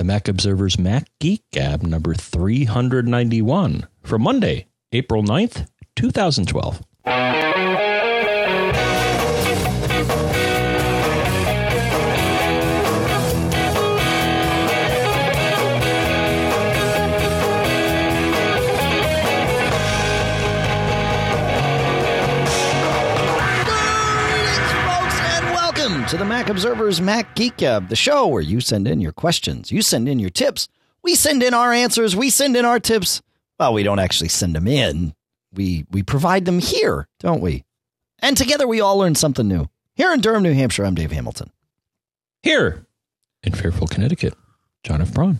the Mac Observer's Mac Geek Gab number 391 for Monday, April 9th, 2012. To the Mac Observer's Mac Geek the show where you send in your questions, you send in your tips, we send in our answers, we send in our tips. Well, we don't actually send them in. We we provide them here, don't we? And together we all learn something new. Here in Durham, New Hampshire, I'm Dave Hamilton. Here in Fairfield, Connecticut, John F. Braun.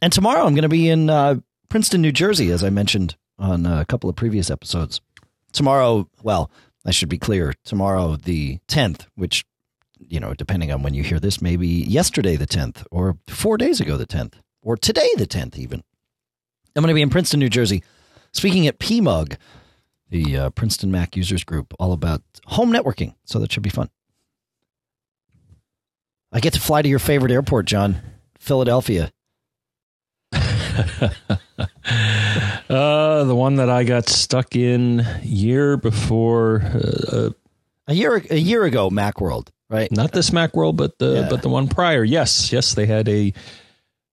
And tomorrow I'm going to be in uh, Princeton, New Jersey, as I mentioned on a couple of previous episodes. Tomorrow, well, I should be clear. Tomorrow, the 10th, which you know, depending on when you hear this, maybe yesterday the 10th, or four days ago the 10th, or today the 10th, even. I'm going to be in Princeton, New Jersey, speaking at PMUG, the uh, Princeton Mac Users Group, all about home networking. So that should be fun. I get to fly to your favorite airport, John, Philadelphia. uh, the one that I got stuck in year before. Uh, uh a year a year ago, MacWorld right? Not this Macworld, but the yeah. but the one prior. Yes, yes, they had a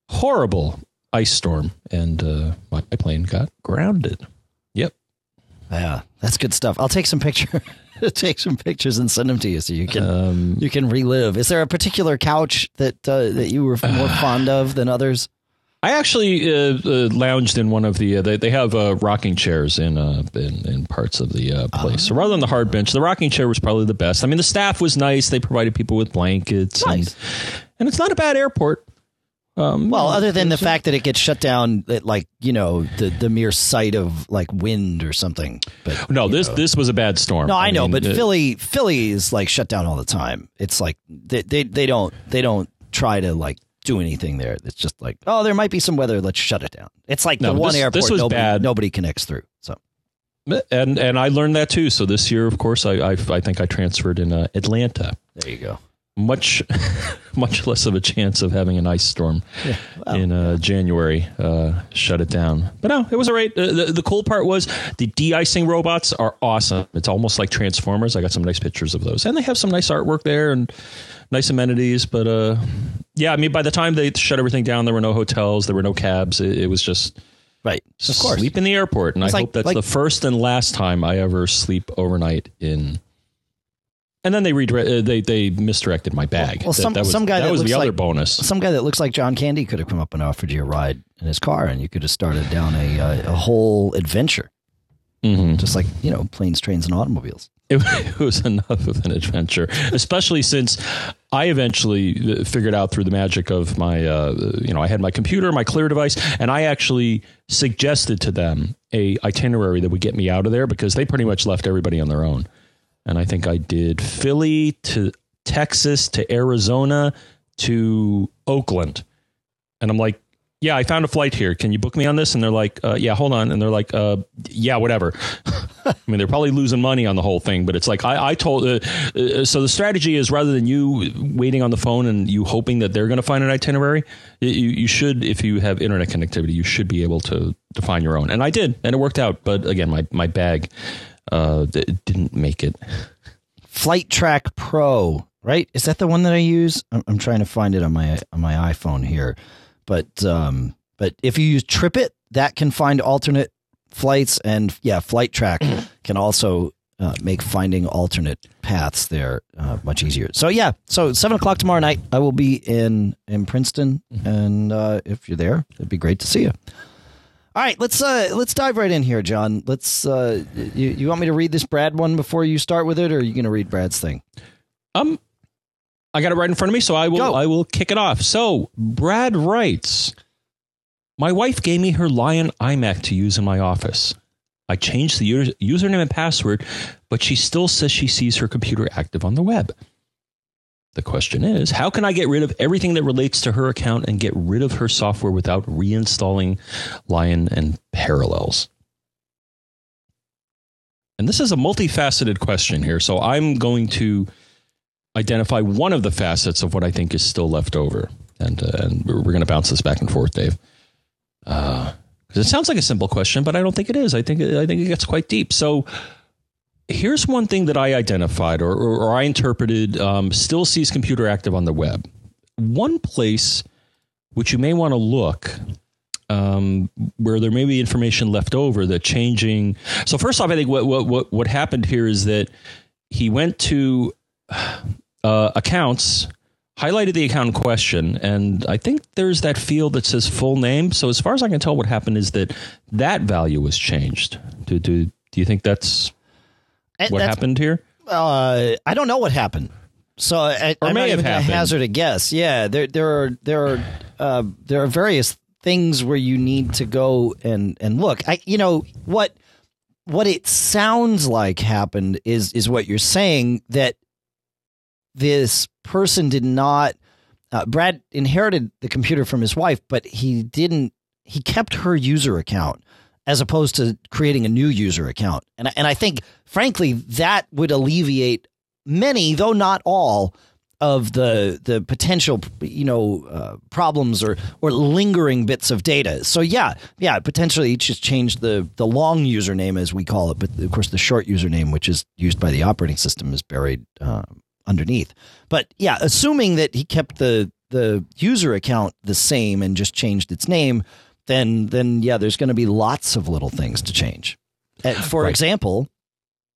horrible ice storm, and uh, my plane got grounded. Yep. Yeah, that's good stuff. I'll take some picture, take some pictures and send them to you so you can um, you can relive. Is there a particular couch that uh, that you were more fond of than others? I actually uh, uh, lounged in one of the. Uh, they, they have uh, rocking chairs in, uh, in, in parts of the uh, place. So rather than the hard bench, the rocking chair was probably the best. I mean, the staff was nice. They provided people with blankets, nice. and, and it's not a bad airport. Um, well, other than the fact that it gets shut down, at like you know the the mere sight of like wind or something. But no, this know. this was a bad storm. No, I, I know, mean, but Philly Philly is like shut down all the time. It's like they, they they don't they don't try to like do anything there. It's just like, oh, there might be some weather. Let's shut it down. It's like no, the one this, airport this was nobody, bad. nobody connects through. So, and and I learned that too. So this year, of course, I I, I think I transferred in uh, Atlanta. There you go. Much much less of a chance of having an ice storm yeah, well, in uh, January. Uh, shut it down. But no, it was all right. the, the cool part was the de-icing robots are awesome. It's almost like Transformers. I got some nice pictures of those, and they have some nice artwork there and nice amenities. But uh, yeah, I mean, by the time they shut everything down, there were no hotels, there were no cabs. It, it was just right, of course, sleep in the airport. And it's I like, hope that's like, the first and last time I ever sleep overnight in. And then they redirect, uh, they they misdirected my bag. Well, some, that, that was, some guy that, that was the other bonus. Some guy that looks like John Candy could have come up and offered you a ride in his car, and you could have started down a a, a whole adventure, mm-hmm. just like you know planes, trains, and automobiles. It, it, was enough of an adventure, especially since I eventually uh, figured out through the magic of my, uh, you know, I had my computer, my Clear device, and I actually suggested to them a itinerary that would get me out of there because they pretty much left everybody on their own. And I think I did Philly to Texas to Arizona to Oakland, and I'm like, yeah, I found a flight here. Can you book me on this? And they're like, uh, yeah, hold on. And they're like, uh, yeah, whatever. I mean, they're probably losing money on the whole thing, but it's like I, I told. Uh, uh, so the strategy is rather than you waiting on the phone and you hoping that they're going to find an itinerary, you, you should, if you have internet connectivity, you should be able to define your own. And I did, and it worked out. But again, my my bag uh, didn't make it. Flight Track Pro, right? Is that the one that I use? I'm, I'm trying to find it on my on my iPhone here. But um, but if you use TripIt, that can find alternate flights, and yeah, Flight Track can also uh, make finding alternate paths there uh, much easier. So yeah, so seven o'clock tomorrow night, I will be in in Princeton, mm-hmm. and uh, if you're there, it'd be great to see you. All right, let's uh, let's dive right in here, John. Let's uh, you, you want me to read this Brad one before you start with it, or are you going to read Brad's thing? Um, I got it right in front of me, so I will Go. I will kick it off. So Brad writes, my wife gave me her Lion iMac to use in my office. I changed the username and password, but she still says she sees her computer active on the web. The question is, how can I get rid of everything that relates to her account and get rid of her software without reinstalling Lion and Parallels? And this is a multifaceted question here, so I'm going to identify one of the facets of what I think is still left over. and uh, and we're, we're going to bounce this back and forth, Dave. Because uh, it sounds like a simple question, but I don't think it is. I think I think it gets quite deep. So here's one thing that I identified or, or, or I interpreted um, still sees computer active on the web. One place which you may want to look um, where there may be information left over that changing. So first off, I think what what what, what happened here is that he went to uh, accounts, highlighted the account in question, and I think there's that field that says full name. So as far as I can tell, what happened is that that value was changed. Do do do you think that's what that's, happened here? Uh, I don't know what happened. So I, or I'm may have happened. hazard a guess. Yeah, there there are there are uh, there are various things where you need to go and and look. I you know what what it sounds like happened is is what you're saying that this person did not uh, Brad inherited the computer from his wife, but he didn't he kept her user account as opposed to creating a new user account. And and I think frankly that would alleviate many, though not all, of the the potential you know uh, problems or or lingering bits of data. So yeah, yeah, potentially just change the the long username as we call it, but of course the short username, which is used by the operating system, is buried uh, underneath. But yeah, assuming that he kept the the user account the same and just changed its name, then then yeah, there's going to be lots of little things to change. For right. example,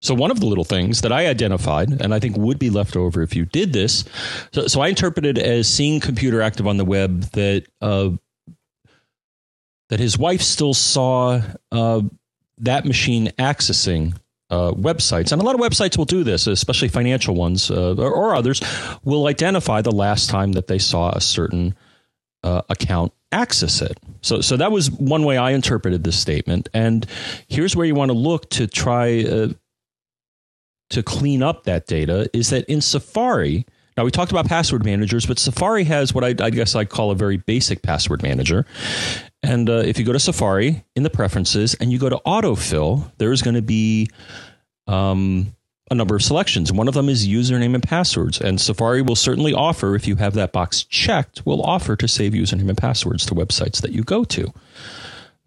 so one of the little things that I identified, and I think would be left over if you did this, so, so I interpreted as seeing computer active on the web that uh, that his wife still saw uh, that machine accessing uh, websites, and a lot of websites will do this, especially financial ones uh, or, others, will identify the last time that they saw a certain uh, account access it. So, so that was one way I interpreted this statement, and here's where you want to look to try uh, to clean up that data is that in Safari, now we talked about password managers, but Safari has what I, I guess I call a very basic password manager. And uh, if you go to Safari in the preferences and you go to autofill, there's going to be um, a number of selections. One of them is username and passwords. And Safari will certainly offer, if you have that box checked, will offer to save username and passwords to websites that you go to.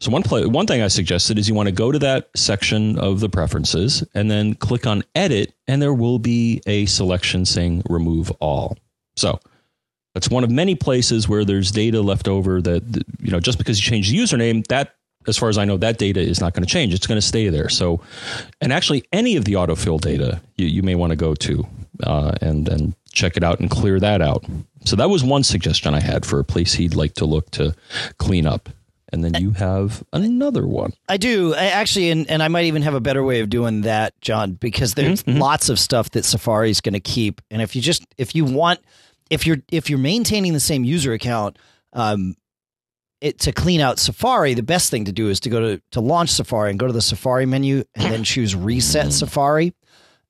So one play, one thing I suggested is you want to go to that section of the preferences and then click on edit and there will be a selection saying remove all. So that's one of many places where there's data left over that you know just because you change the username that as far as I know that data is not going to change. It's going to stay there. So and actually any of the autofill data you, you may want to go to uh, and and check it out and clear that out. So that was one suggestion I had for a place he'd like to look to clean up and then you have another one. I do I actually, and, and I might even have a better way of doing that, John, because there's mm-hmm. lots of stuff that Safari is going to keep, and if you just if you want if you're if you're maintaining the same user account, um, it to clean out Safari, the best thing to do is to go to to launch Safari and go to the Safari menu and then choose Reset Safari,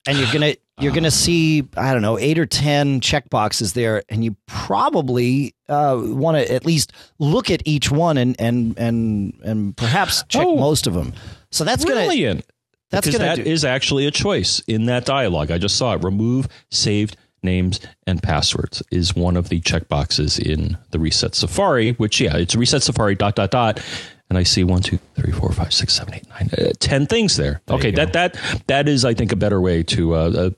and you're gonna you're going to see, I don't know, eight or 10 checkboxes there, and you probably uh, want to at least look at each one and, and, and, and perhaps check oh, most of them. So that's going to. That's because that do. is actually a choice in that dialogue. I just saw it. Remove saved names and passwords is one of the checkboxes in the Reset Safari, which, yeah, it's Reset Safari dot, dot, dot and I see one, two, three, four, five, six, seven, eight, nine, uh, ten things there. there okay, that that that is, I think, a better way to uh, uh,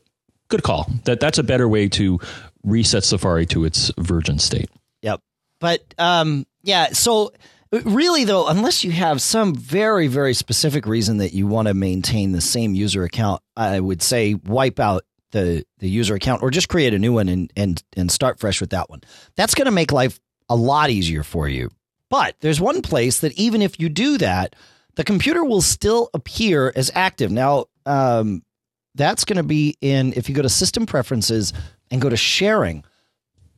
good call. That that's a better way to reset Safari to its virgin state. Yep. But um, yeah, so really though, unless you have some very very specific reason that you want to maintain the same user account, I would say wipe out the the user account or just create a new one and and and start fresh with that one. That's going to make life a lot easier for you. But there's one place that even if you do that, the computer will still appear as active. Now, um, that's going to be in, if you go to system preferences and go to sharing,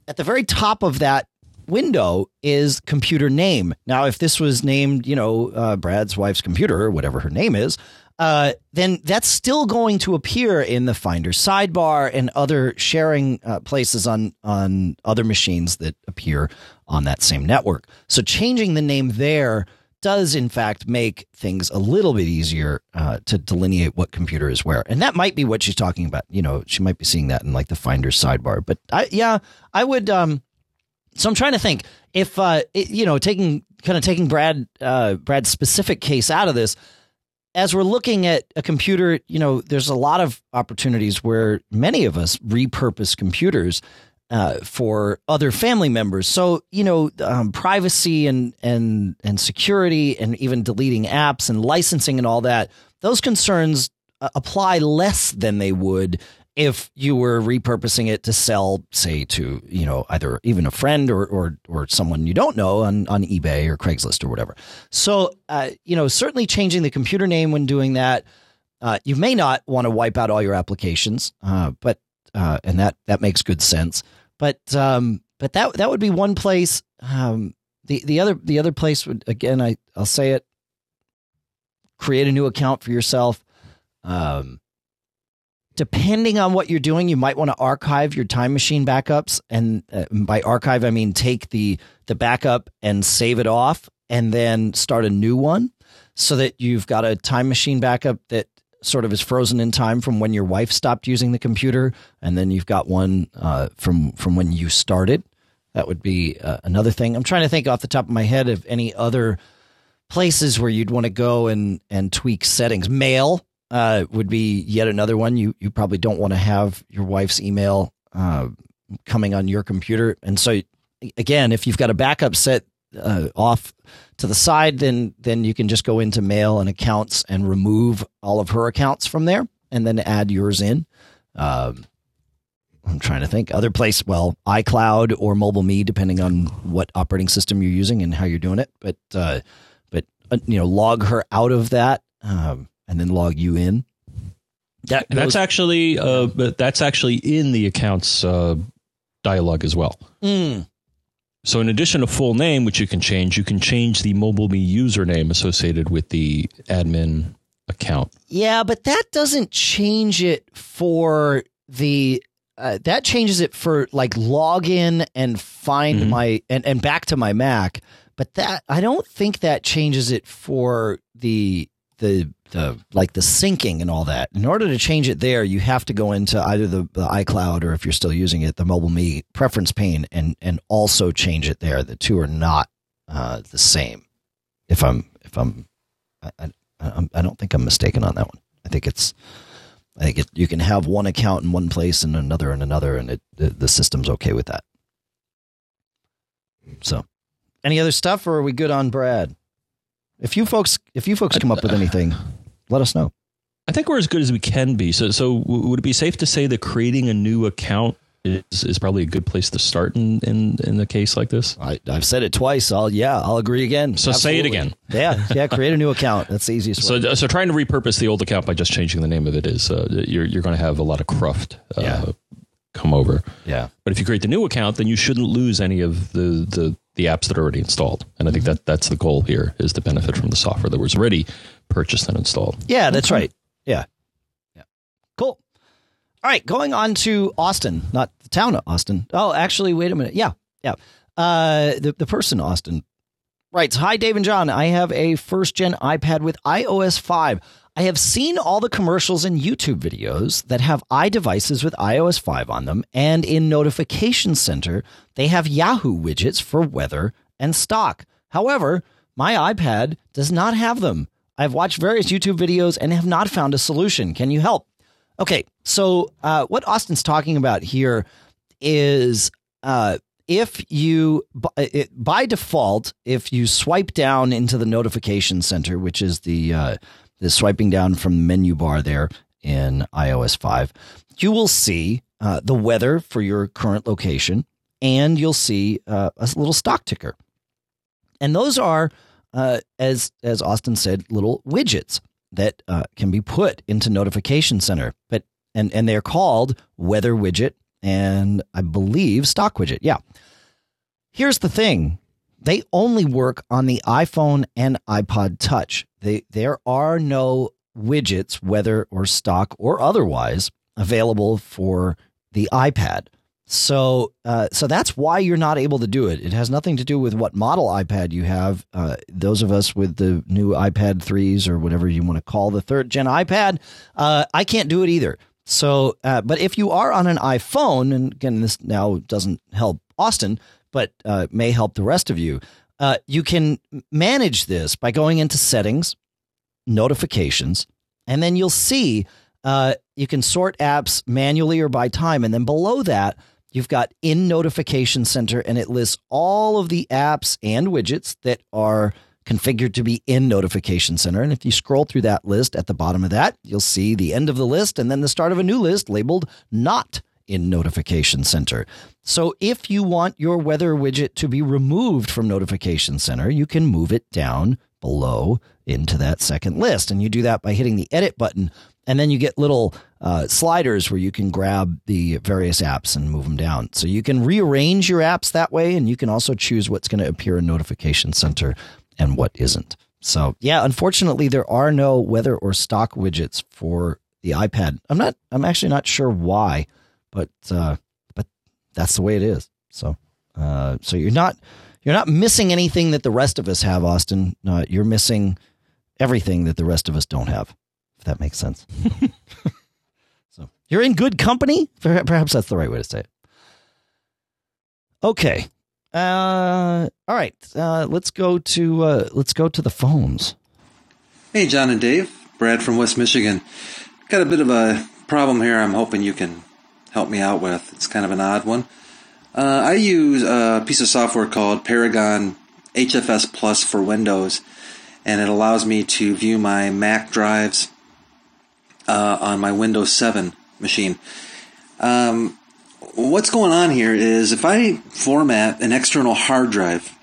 at the very top of that window is computer name. Now, if this was named, you know, uh, Brad's wife's computer or whatever her name is, uh, then that's still going to appear in the Finder sidebar and other sharing uh, places on on other machines that appear on that same network. So changing the name there does in fact make things a little bit easier uh, to delineate what computer is where, and that might be what she's talking about. You know, she might be seeing that in like the Finder sidebar. But I, yeah, I would, um, So I'm trying to think if uh, it, you know, taking kind of taking Brad uh, Brad's specific case out of this, as we're looking at a computer, you know, there's a lot of opportunities where many of us repurpose computers uh, for other family members. So you know, um, privacy and and and security, and even deleting apps and licensing and all that. Those concerns uh, apply less than they would if you were repurposing it to sell, say, to you know either even a friend or or or someone you don't know on on eBay or Craigslist or whatever. So uh, you know, certainly changing the computer name when doing that. Uh, you may not want to wipe out all your applications, uh, but uh, and that that makes good sense. But um, but that that would be one place. Um, the the other the other place would again I I'll say it. Create a new account for yourself. Um, depending on what you're doing, you might want to archive your time machine backups. And uh, by archive, I mean take the the backup and save it off, and then start a new one, so that you've got a time machine backup that sort of is frozen in time from when your wife stopped using the computer, and then you've got one uh, from from when you started. That would be uh, another thing. I'm trying to think off the top of my head of any other places where you'd want to go and and tweak settings. Mail uh, would be yet another one. You you probably don't want to have your wife's email uh, coming on your computer, and so again, if you've got a backup set uh, off to the side, then then you can just go into mail and accounts and remove all of her accounts from there, and then add yours in. Um, I'm trying to think other place. Well, iCloud or Mobile Me, depending on what operating system you're using and how you're doing it. But uh, but uh, you know, log her out of that. Um, and then log you in. That that's actually uh, that's actually in the accounts uh, dialog as well. Mm. So, in addition to full name, which you can change, you can change the MobileMe username associated with the admin account. Yeah, but that doesn't change it for the. Uh, that changes it for like login and find mm-hmm. my and, and back to my Mac. But that I don't think that changes it for the the the like the syncing and all that. In order to change it there, you have to go into either the, the iCloud or if you're still using it, the mobile me preference pane and and also change it there. The two are not uh, the same. If I'm if I'm I, I, I don't think I'm mistaken on that one. I think it's I think it, you can have one account in one place and another in another, and it, it the system's okay with that. So, any other stuff, or are we good on Brad? If you folks, if you folks come up with anything, let us know. I think we're as good as we can be. So, so would it be safe to say that creating a new account is, is probably a good place to start in, in, in a case like this? I, have said it twice. I'll yeah, I'll agree again. So Absolutely. say it again. Yeah, yeah. Create a new account. That's the easiest. So, way. so trying to repurpose the old account by just changing the name of it is uh, you're you're going to have a lot of cruft. Uh, yeah. Come over. Yeah. But if you create the new account, then you shouldn't lose any of the the the apps that are already installed. And I think that that's the goal here is to benefit from the software that was already purchased and installed. Yeah, that's right. Yeah. Yeah. Cool. All right, going on to Austin, not the town of Austin. Oh, actually, wait a minute. Yeah. Yeah. Uh, the, the person, Austin, writes Hi, Dave and John. I have a first gen iPad with iOS 5. I have seen all the commercials and YouTube videos that have iDevices with iOS 5 on them, and in Notification Center, they have Yahoo widgets for weather and stock. However, my iPad does not have them. I've watched various YouTube videos and have not found a solution. Can you help? Okay, so uh, what Austin's talking about here is uh, if you, by default, if you swipe down into the Notification Center, which is the uh, the swiping down from the menu bar there in iOS 5, you will see uh, the weather for your current location and you'll see uh, a little stock ticker. And those are, uh, as as Austin said, little widgets that uh, can be put into Notification Center. But and and they're called Weather Widget and I believe Stock Widget. Yeah. Here's the thing: they only work on the iPhone and iPod Touch. They, there are no widgets, whether or stock or otherwise, available for the iPad. So, uh, so that's why you're not able to do it. It has nothing to do with what model iPad you have. Uh, those of us with the new iPad threes or whatever you want to call the third gen iPad, uh, I can't do it either. So, uh, but if you are on an iPhone, and again, this now doesn't help Austin, but uh, may help the rest of you. Uh, you can manage this by going into settings, notifications, and then you'll see uh, you can sort apps manually or by time. And then below that, you've got in notification center and it lists all of the apps and widgets that are configured to be in notification center. And if you scroll through that list at the bottom of that, you'll see the end of the list and then the start of a new list labeled not in notification center. So if you want your weather widget to be removed from notification center, you can move it down below into that second list. And you do that by hitting the edit button and then you get little uh, sliders where you can grab the various apps and move them down. So you can rearrange your apps that way, and you can also choose what's going to appear in Notification Center and what isn't. So yeah, unfortunately, there are no weather or stock widgets for the iPad. I'm not. I'm actually not sure why, but uh, but that's the way it is. So uh, so you're not you're not missing anything that the rest of us have, Austin. Uh, you're missing everything that the rest of us don't have if that makes sense. so you're in good company. Perhaps that's the right way to say it. Okay. Uh, all right. Uh, let's go to uh, let's go to the phones. Hey, John and Dave. Brad from West Michigan. Got a bit of a problem here. I'm hoping you can help me out with. It's kind of an odd one. Uh, I use a piece of software called Paragon HFS Plus for Windows, and it allows me to view my Mac drives uh, on my Windows 7 machine. Um, what's going on here is if I format an external hard drive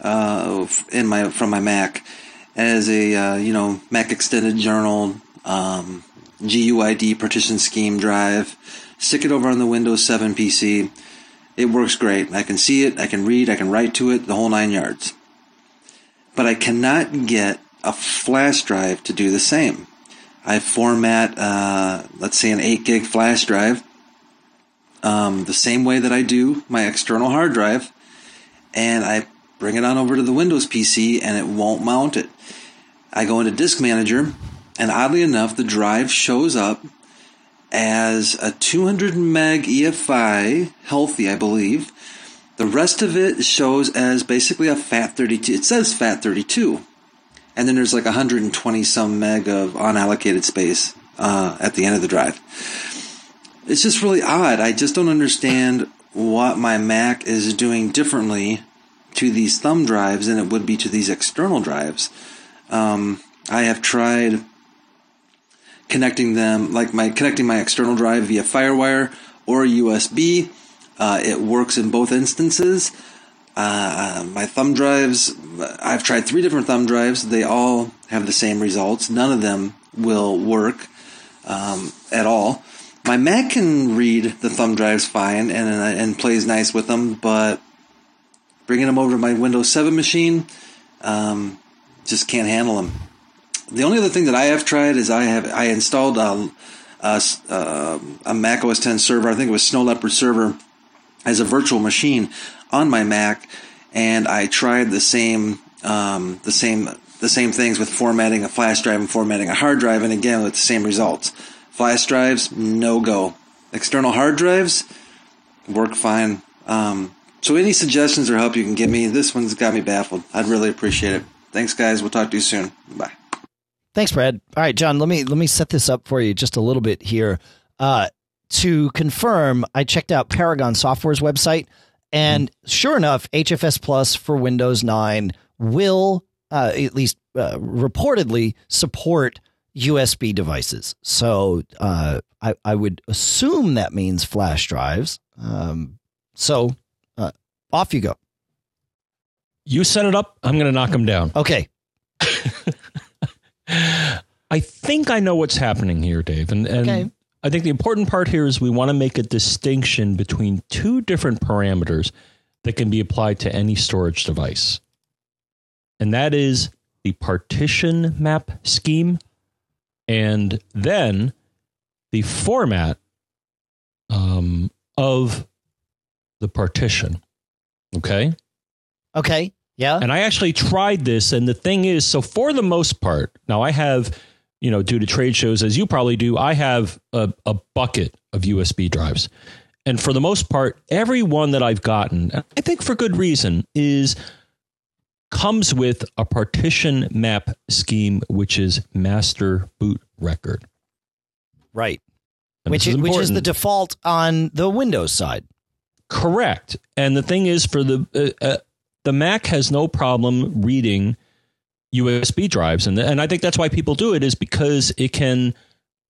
uh, in my from my Mac as a uh, you know Mac Extended Journal um, GUID partition scheme drive, stick it over on the Windows 7 PC. It works great. I can see it, I can read, I can write to it, the whole nine yards. But I cannot get a flash drive to do the same. I format, uh, let's say, an 8 gig flash drive um, the same way that I do my external hard drive, and I bring it on over to the Windows PC and it won't mount it. I go into Disk Manager, and oddly enough, the drive shows up as a 200 meg EFI, healthy, I believe. The rest of it shows as basically a FAT32. It says FAT32 and then there's like 120 some meg of unallocated space uh, at the end of the drive. It's just really odd. I just don't understand what my Mac is doing differently to these thumb drives than it would be to these external drives. Um, I have tried connecting them, like my connecting my external drive via FireWire or USB. Uh, it works in both instances. Uh, my thumb drives, I've tried three different thumb drives. They all have the same results. None of them will work um, at all. My Mac can read the thumb drives fine and and plays nice with them, but bringing them over to my Windows 7 machine, um, just can't handle them. The only other thing that I have tried is I have I installed a, a, a Mac OS 10 server. I think it was Snow Leopard server as a virtual machine on my Mac, and I tried the same um, the same the same things with formatting a flash drive and formatting a hard drive, and again with the same results. Flash drives, no go. External hard drives work fine. Um, so, any suggestions or help you can give me? This one's got me baffled. I'd really appreciate it. Thanks, guys. We'll talk to you soon. Bye. Thanks, Brad. All right, John. Let me let me set this up for you just a little bit here. Uh, to confirm, I checked out Paragon Software's website. And sure enough, HFS Plus for Windows 9 will, uh, at least uh, reportedly, support USB devices. So uh, I, I, would assume that means flash drives. Um, so uh, off you go. You set it up. I'm going to knock them down. Okay. I think I know what's happening here, Dave. And, and okay. I think the important part here is we want to make a distinction between two different parameters that can be applied to any storage device. And that is the partition map scheme and then the format um, of the partition. Okay. Okay. Yeah. And I actually tried this. And the thing is, so for the most part, now I have you know, due to trade shows, as you probably do, I have a, a bucket of USB drives. and for the most part, every one that I've gotten, I think for good reason, is comes with a partition map scheme, which is master boot record. Right. And which is, which is the default on the Windows side. Correct. And the thing is, for the uh, uh, the Mac has no problem reading USB drives, and and I think that's why people do it is because it can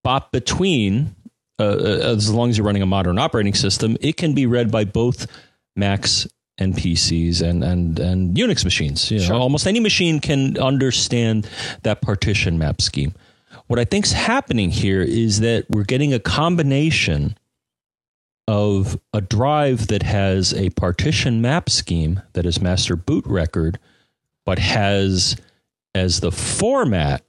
bop between. Uh, uh, as long as you're running a modern operating system, it can be read by both Macs and PCs and and and Unix machines. You know, Sure. almost any machine can understand that partition map scheme. What I think's happening here is that we're getting a combination of a drive that has a partition map scheme that is master boot record, but has as the format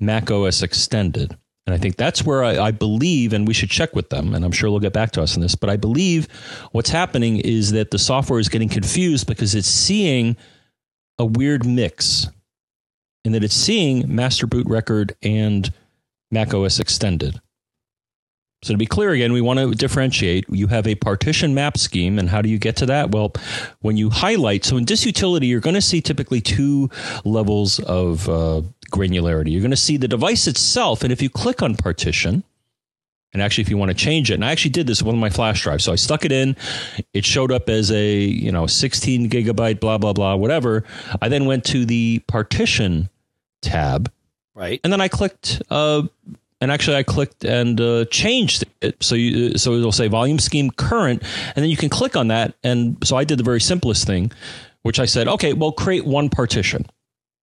Mac OS extended. And I think that's where I, I believe, and we should check with them, and I'm sure they'll get back to us on this, but I believe what's happening is that the software is getting confused because it's seeing a weird mix in that it's seeing master boot record and Mac OS extended. So to be clear again, we want to differentiate. You have a partition map scheme, and how do you get to that? Well, when you highlight, so in Disk Utility, you're going to see typically two levels of uh, granularity. You're going to see the device itself, and if you click on partition, and actually, if you want to change it, and I actually did this with one of my flash drives, so I stuck it in. It showed up as a you know 16 gigabyte, blah blah blah, whatever. I then went to the partition tab, Right. and then I clicked, uh, and actually I clicked and uh, changed it. So you, so it'll say volume scheme current, and then you can click on that. And so I did the very simplest thing, which I said, okay, well, create one partition.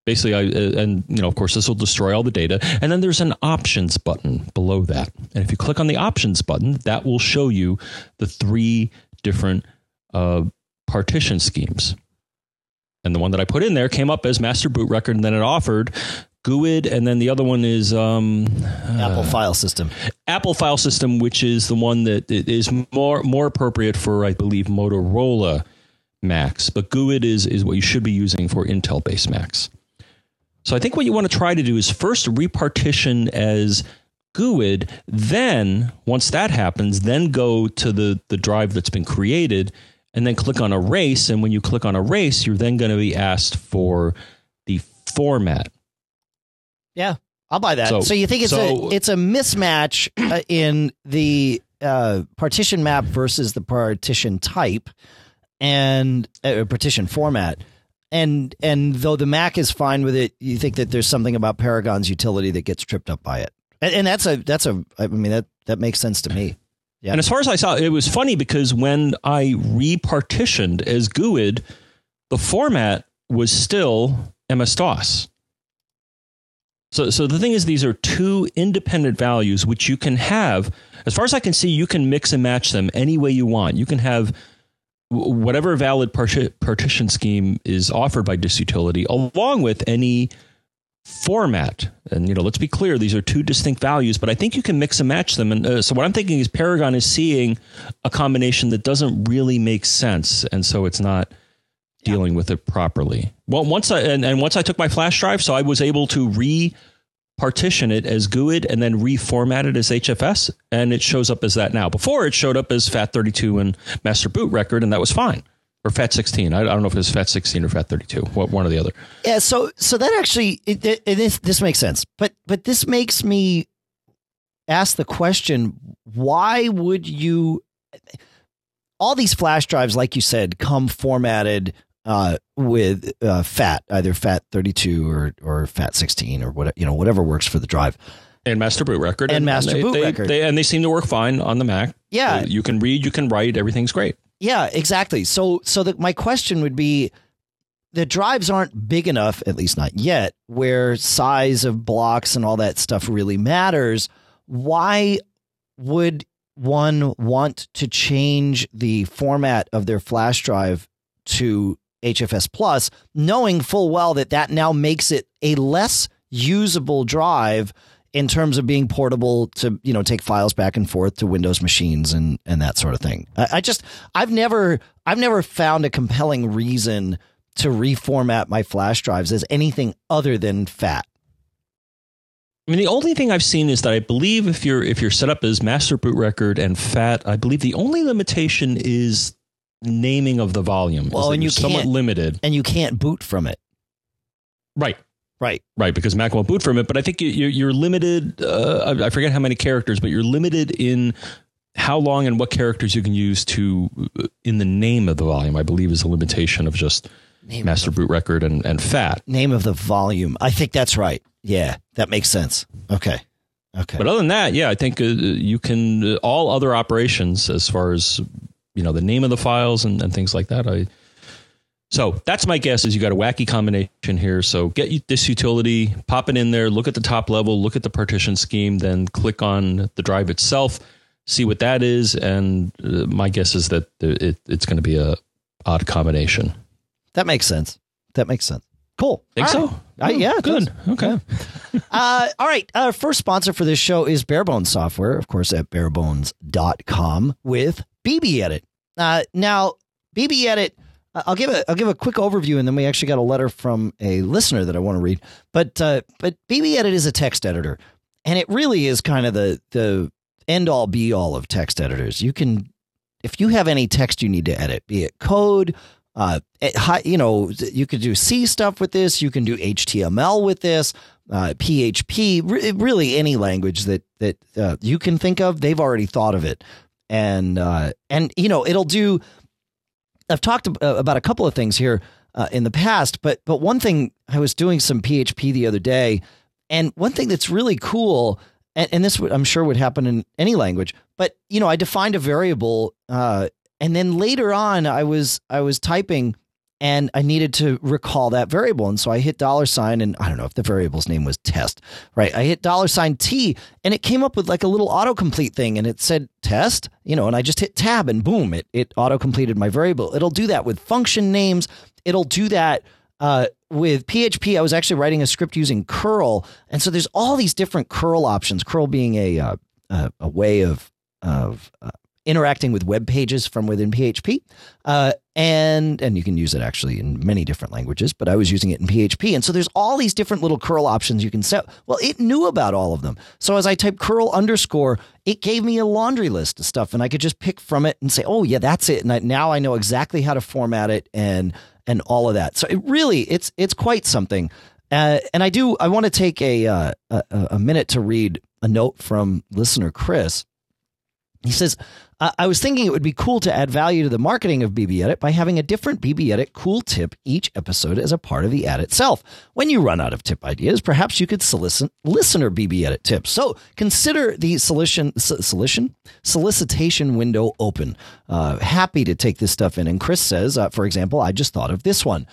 Basically, I uh, and you know, of course, this will destroy all the data. And then there's an options button below that, and if you click on the options button, that will show you the three different uh, partition schemes. And the one that I put in there came up as master boot record, and then it offered GUID, and then the other one is um, Apple file system. Apple file system, which is the one that is more more appropriate for, I believe, Motorola Macs. But GUID is is what you should be using for Intel based Macs. So I think what you want to try to do is first repartition as GUID. Then once that happens, then go to the the drive that's been created, and then click on erase. And when you click on erase, you're then going to be asked for the format. Yeah, I'll buy that. So- So, you think it's so- a it's a mismatch uh, in the uh, partition map versus the partition type and uh, partition format. And and though the Mac is fine with it, you think that there's something about Paragon's utility that gets tripped up by it. And, and that's a that's a I mean that that makes sense to me. Yeah. And as far as I saw, it was funny because when I repartitioned as GUID, the format was still MS DOS. So, so the thing is, these are two independent values which you can have. As far as I can see, you can mix and match them any way you want. You can have whatever valid partition scheme is offered by Disk Utility, along with any format. And you know, let's be clear; these are two distinct values, but I think you can mix and match them. And uh, so, what I'm thinking is, Paragon is seeing a combination that doesn't really make sense, and so it's not dealing with it properly. Well, once I and, and once I took my flash drive, so I was able to re partition it as GUID and then reformat it as HFS, and it shows up as that now. Before it showed up as FAT32 and master boot record, and that was fine. Or FAT16. I, I don't know if it was FAT16 or FAT32. What one or the other. Yeah, so so that actually it, it, it is, this makes sense, but but this makes me ask the question: Why would you? All these flash drives, like you said, come formatted uh, with uh, FAT, either FAT thirty two or or FAT sixteen or whatever you know whatever works for the drive. And master boot record. And master they- boot they- record. they- and they seem to work fine on the Mac. Yeah. You can read, you can write, everything's great. Yeah, exactly. So so the, my question would be the drives aren't big enough, at least not yet, where size of blocks and all that stuff really matters. Why would one want to change the format of their flash drive to HFS Plus, knowing full well that that now makes it a less usable drive in terms of being portable to you know take files back and forth to Windows machines and and that sort of thing. I, I just I've never I've never found a compelling reason to reformat my flash drives as anything other than FAT. I mean, the only thing I've seen is that I believe if you're if you're set up as master boot record and fat, I believe the only limitation is naming of the volume. Well, and you somewhat can't- limited, And you can't boot from it. right? Right. Right, because Mac won't boot from it. But I think you, you're limited. Uh, I forget how many characters, but you're limited in how long and what characters you can use to uh, in the name of the volume. I believe is a limitation of just Name master boot record and, and fat. Name of the volume. I think that's right. Yeah, that makes sense. Okay. Okay. But other than that, yeah, I think uh, you can uh, all other operations as far as you know the name of the files and, and things like that. I so that's my guess is you got a wacky combination here. So get this utility, pop it in there, look at the top level, look at the partition scheme, then click on the drive itself, see what that is, and uh, my guess is that it, it's going to be a odd combination. that makes sense. That makes sense. Cool. Think All so? right. Uh, yeah, good. Okay. Uh, all right. Our first sponsor for this show is Barebones Software, of course, at barebones.com with BB Edit. Uh, now, BB Edit, uh, I'll give a I'll give a quick overview, and then we actually got a letter from a listener that I want to read. But uh, but BB Edit is a text editor, and it really is kind of the the end all be all of text editors. You can if you have any text you need to edit, be it code, uh, it, you know, you could do C stuff with this. You can do HTML with this, uh, PHP, re- really any language that that uh, you can think of. They've already thought of it, and uh, and you know, it'll do. I've talked uh, about a couple of things here uh, in the past, but but one thing I was doing some PHP the other day, and one thing that's really cool, and, and this I'm sure would happen in any language, but you know, I defined a variable, uh, and then later on, I was I was typing, and I needed to recall that variable, and so I hit dollar sign, and I don't know if the variable's name was test, right? I hit dollar sign T, and it came up with like a little autocomplete thing, and it said test, you know, and I just hit tab, and boom, it it auto completed my variable. It'll do that with function names. It'll do that uh, with PHP. I was actually writing a script using curl, and so there's all these different curl options. Curl being a uh, a, a way of of uh, interacting with web pages from within PHP, uh, and and you can use it actually in many different languages. But I was using it in PHP, and so there's all these different little curl options you can set. Well, it knew about all of them. So as I typed curl underscore, it gave me a laundry list of stuff, and I could just pick from it and say, oh yeah, that's it. And I, now I know exactly how to format it and and all of that. So it really it's it's quite something. Uh, and I do I want to take a, uh, a a minute to read a note from listener Chris. He says, uh, I was thinking it would be cool to add value to the marketing of BB Edit by having a different BB Edit cool tip each episode as a part of the ad itself. When you run out of tip ideas, perhaps you could solicit listener BB Edit tips. So consider the solution, solution solicitation window open. Uh, happy to take this stuff in. And Chris says, uh, for example, I just thought of this one.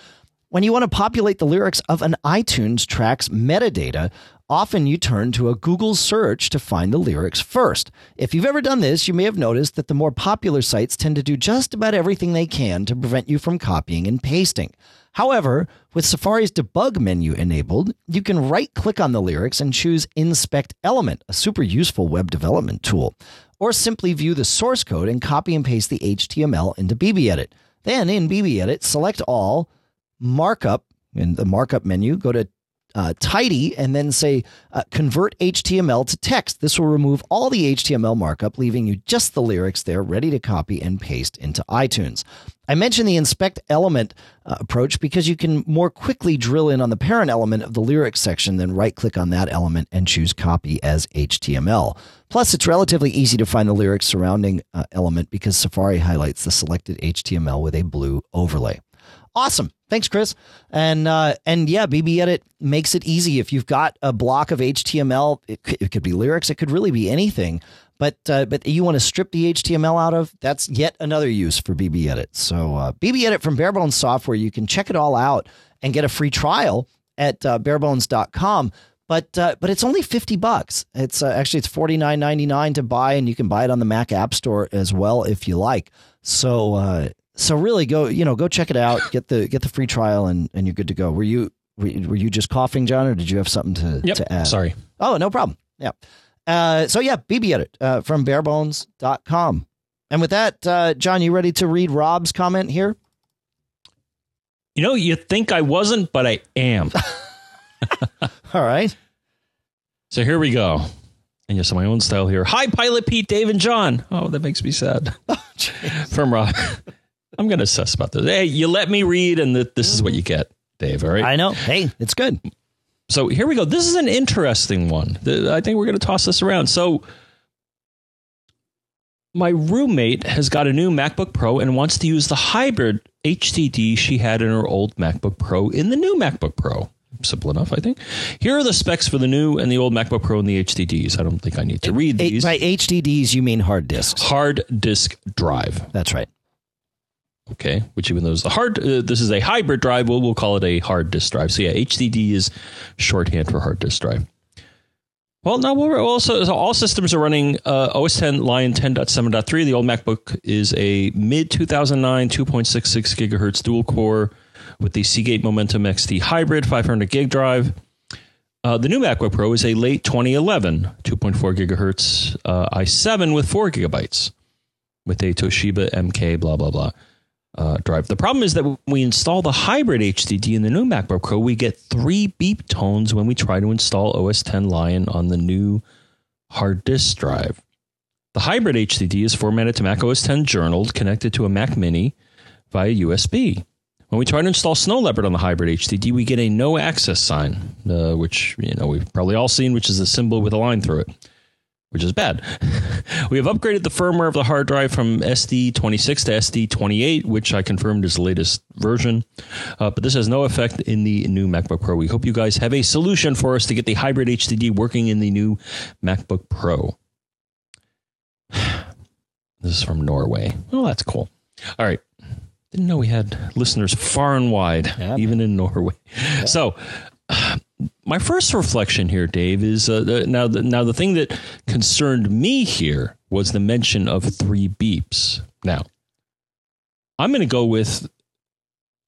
When you want to populate the lyrics of an iTunes track's metadata, often you turn to a Google search to find the lyrics first. If you've ever done this, you may have noticed that the more popular sites tend to do just about everything they can to prevent you from copying and pasting. However, with Safari's debug menu enabled, you can right click on the lyrics and choose Inspect Element, a super useful web development tool, or simply view the source code and copy and paste the HTML into BBEdit. Then in BBEdit, select all, markup in the markup menu, go to uh, tidy and then say uh, convert HTML to text. This will remove all the HTML markup, leaving you just the lyrics there ready to copy and paste into iTunes. I mentioned the inspect element uh, approach because you can more quickly drill in on the parent element of the lyrics section, then right click on that element and choose copy as HTML. Plus, it's relatively easy to find the lyrics surrounding uh, element because Safari highlights the selected HTML with a blue overlay. Awesome. Thanks, Chris. And uh, and yeah, BB Edit makes it easy. If you've got a block of HTML, it could, it could be lyrics, it could really be anything. But uh, but you want to strip the HTML out of that's yet another use for BB Edit. So uh, BB Edit from Barebones Software, you can check it all out and get a free trial at uh, barebones.com. But uh, but it's only fifty bucks. It's uh, actually it's forty nine ninety nine to buy, and you can buy it on the Mac App Store as well if you like. So uh, so really go you know go check it out get the get the free trial and and you're good to go were you were you, were you just coughing john or did you have something to, Yep. to add Sorry. oh no problem yeah uh, so yeah bb edit uh, from barebones.com and with that uh, john you ready to read rob's comment here You know, you think I wasn't, but I am. all right So here we go. And yes, my own style here. Hi, Pilot Pete, Dave, and John. Oh, that makes me sad. From Rob. I'm going to assess about this. Hey, you let me read, and th- this is what you get, Dave. All right. I know. Hey, it's good. So here we go. This is an interesting one. I think we're going to toss this around. So my roommate has got a new MacBook Pro and wants to use the hybrid HDD she had in her old MacBook Pro in the new MacBook Pro. Simple enough, I think. Here are the specs for the new and the old MacBook Pro and the HDDs. I don't think I need to read these. By HDDs, you mean hard disks. Hard disk drive. That's right. Okay, which even though it's the hard, uh, this is a hybrid drive. We'll, we'll call it a hard disk drive. So yeah, HDD is shorthand for hard disk drive. Well, now we're also so all systems are running uh, OS 10 Lion 10.7.3. The old MacBook is a mid 2009 2.66 gigahertz dual core with the Seagate Momentus XT hybrid 500 gig drive. Uh, the new MacBook Pro is a late 2011 2.4 gigahertz uh, i7 with four gigabytes with a Toshiba MK blah blah blah uh, drive. The problem is that when we install the hybrid HDD in the new MacBook Pro, we get three beep tones when we try to install OS 10 Lion on the new hard disk drive. The hybrid HDD is formatted to Mac OS 10 journaled, connected to a Mac Mini via USB. When we try to install Snow Leopard on the hybrid HDD, we get a no access sign, uh, which you know we've probably all seen, which is a symbol with a line through it which is bad. we have upgraded the firmware of the hard drive from SD26 to SD28, which I confirmed is the latest version. Uh, but this has no effect in the new MacBook Pro. We hope you guys have a solution for us to get the hybrid HDD working in the new MacBook Pro. This is from Norway. Oh, that's cool. All right. Didn't know we had listeners far and wide, yeah, even in Norway. Yeah. So, my first reflection here, Dave, is uh, the, now the, now the thing that concerned me here was the mention of three beeps. Now, I'm going to go with.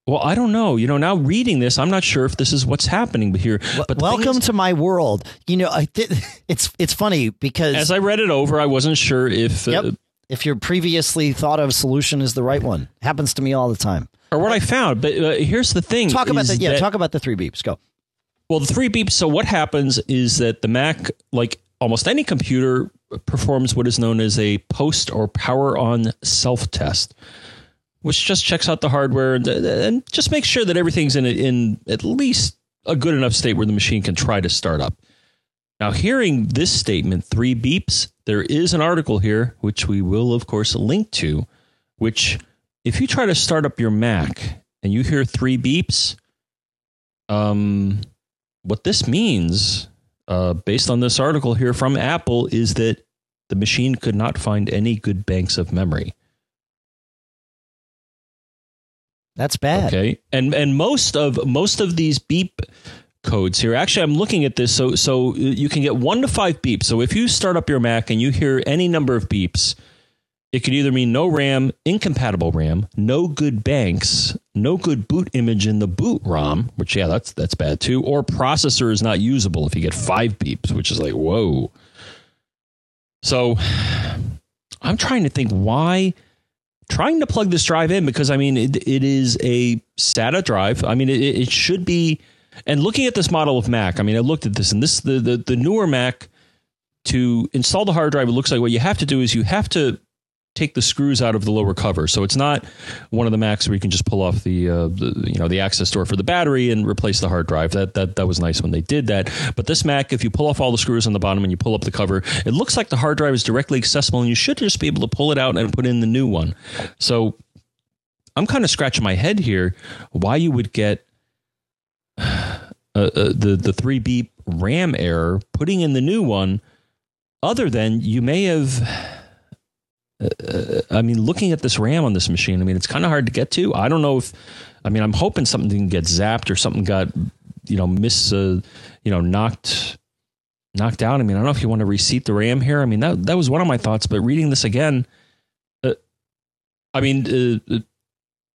Well, I don't know. You know, now reading this, I'm not sure if this is what's happening but here. But welcome is, to my world. You know, I th- it's it's funny because as I read it over, I wasn't sure if uh, if your previously thought of solution is the right one. Happens to me all the time. Or what I found. But uh, here's the thing. Talk about the yeah. That, talk about the three beeps. Go. Well, the three beeps. So what happens is that the Mac, like almost any computer, performs what is known as a post or power on self test, which just checks out the hardware and, and just makes sure that everything's in in at least a good enough state where the machine can try to start up. Now, hearing this statement, three beeps, there is an article here, which we will, of course, link to, which if you try to start up your Mac and you hear three beeps, um, what this means, uh, based on this article here from Apple, is that the machine could not find any good banks of memory. That's bad. Okay, and and most of most of these beep codes here. Actually, I'm looking at this. So so you can get one to five beeps. So if you start up your Mac and you hear any number of beeps, it could either mean no RAM, incompatible RAM, no good banks, no good boot image in the boot ROM, which yeah, that's that's bad too, or processor is not usable if you get five beeps, which is like whoa. So I'm trying to think why trying to plug this drive in because I mean it, it is a SATA drive. I mean it, it should be and looking at this model of Mac, I mean I looked at this and this the the, the newer Mac to install the hard drive, it looks like what you have to do is you have to take the screws out of the lower cover. So it's not one of the Macs where you can just pull off the, uh, the, you know the access door for the battery and replace the hard drive. That that that was nice when they did that. But this Mac, if you pull off all the screws on the bottom and you pull up the cover, it looks like the hard drive is directly accessible, and you should just be able to pull it out and put in the new one. So I'm kind of scratching my head here why you would get. Uh, uh, the the three beep RAM error, putting in the new one, other than you may have uh, I mean, looking at this RAM on this machine, I mean, it's kind of hard to get to. I don't know if, I mean, I'm hoping something didn't get zapped or something got, you know, miss, uh, you know, knocked, knocked out. I mean, I don't know if you want to reseat the RAM here. I mean, that that was one of my thoughts. But reading this again, uh, I mean, uh, uh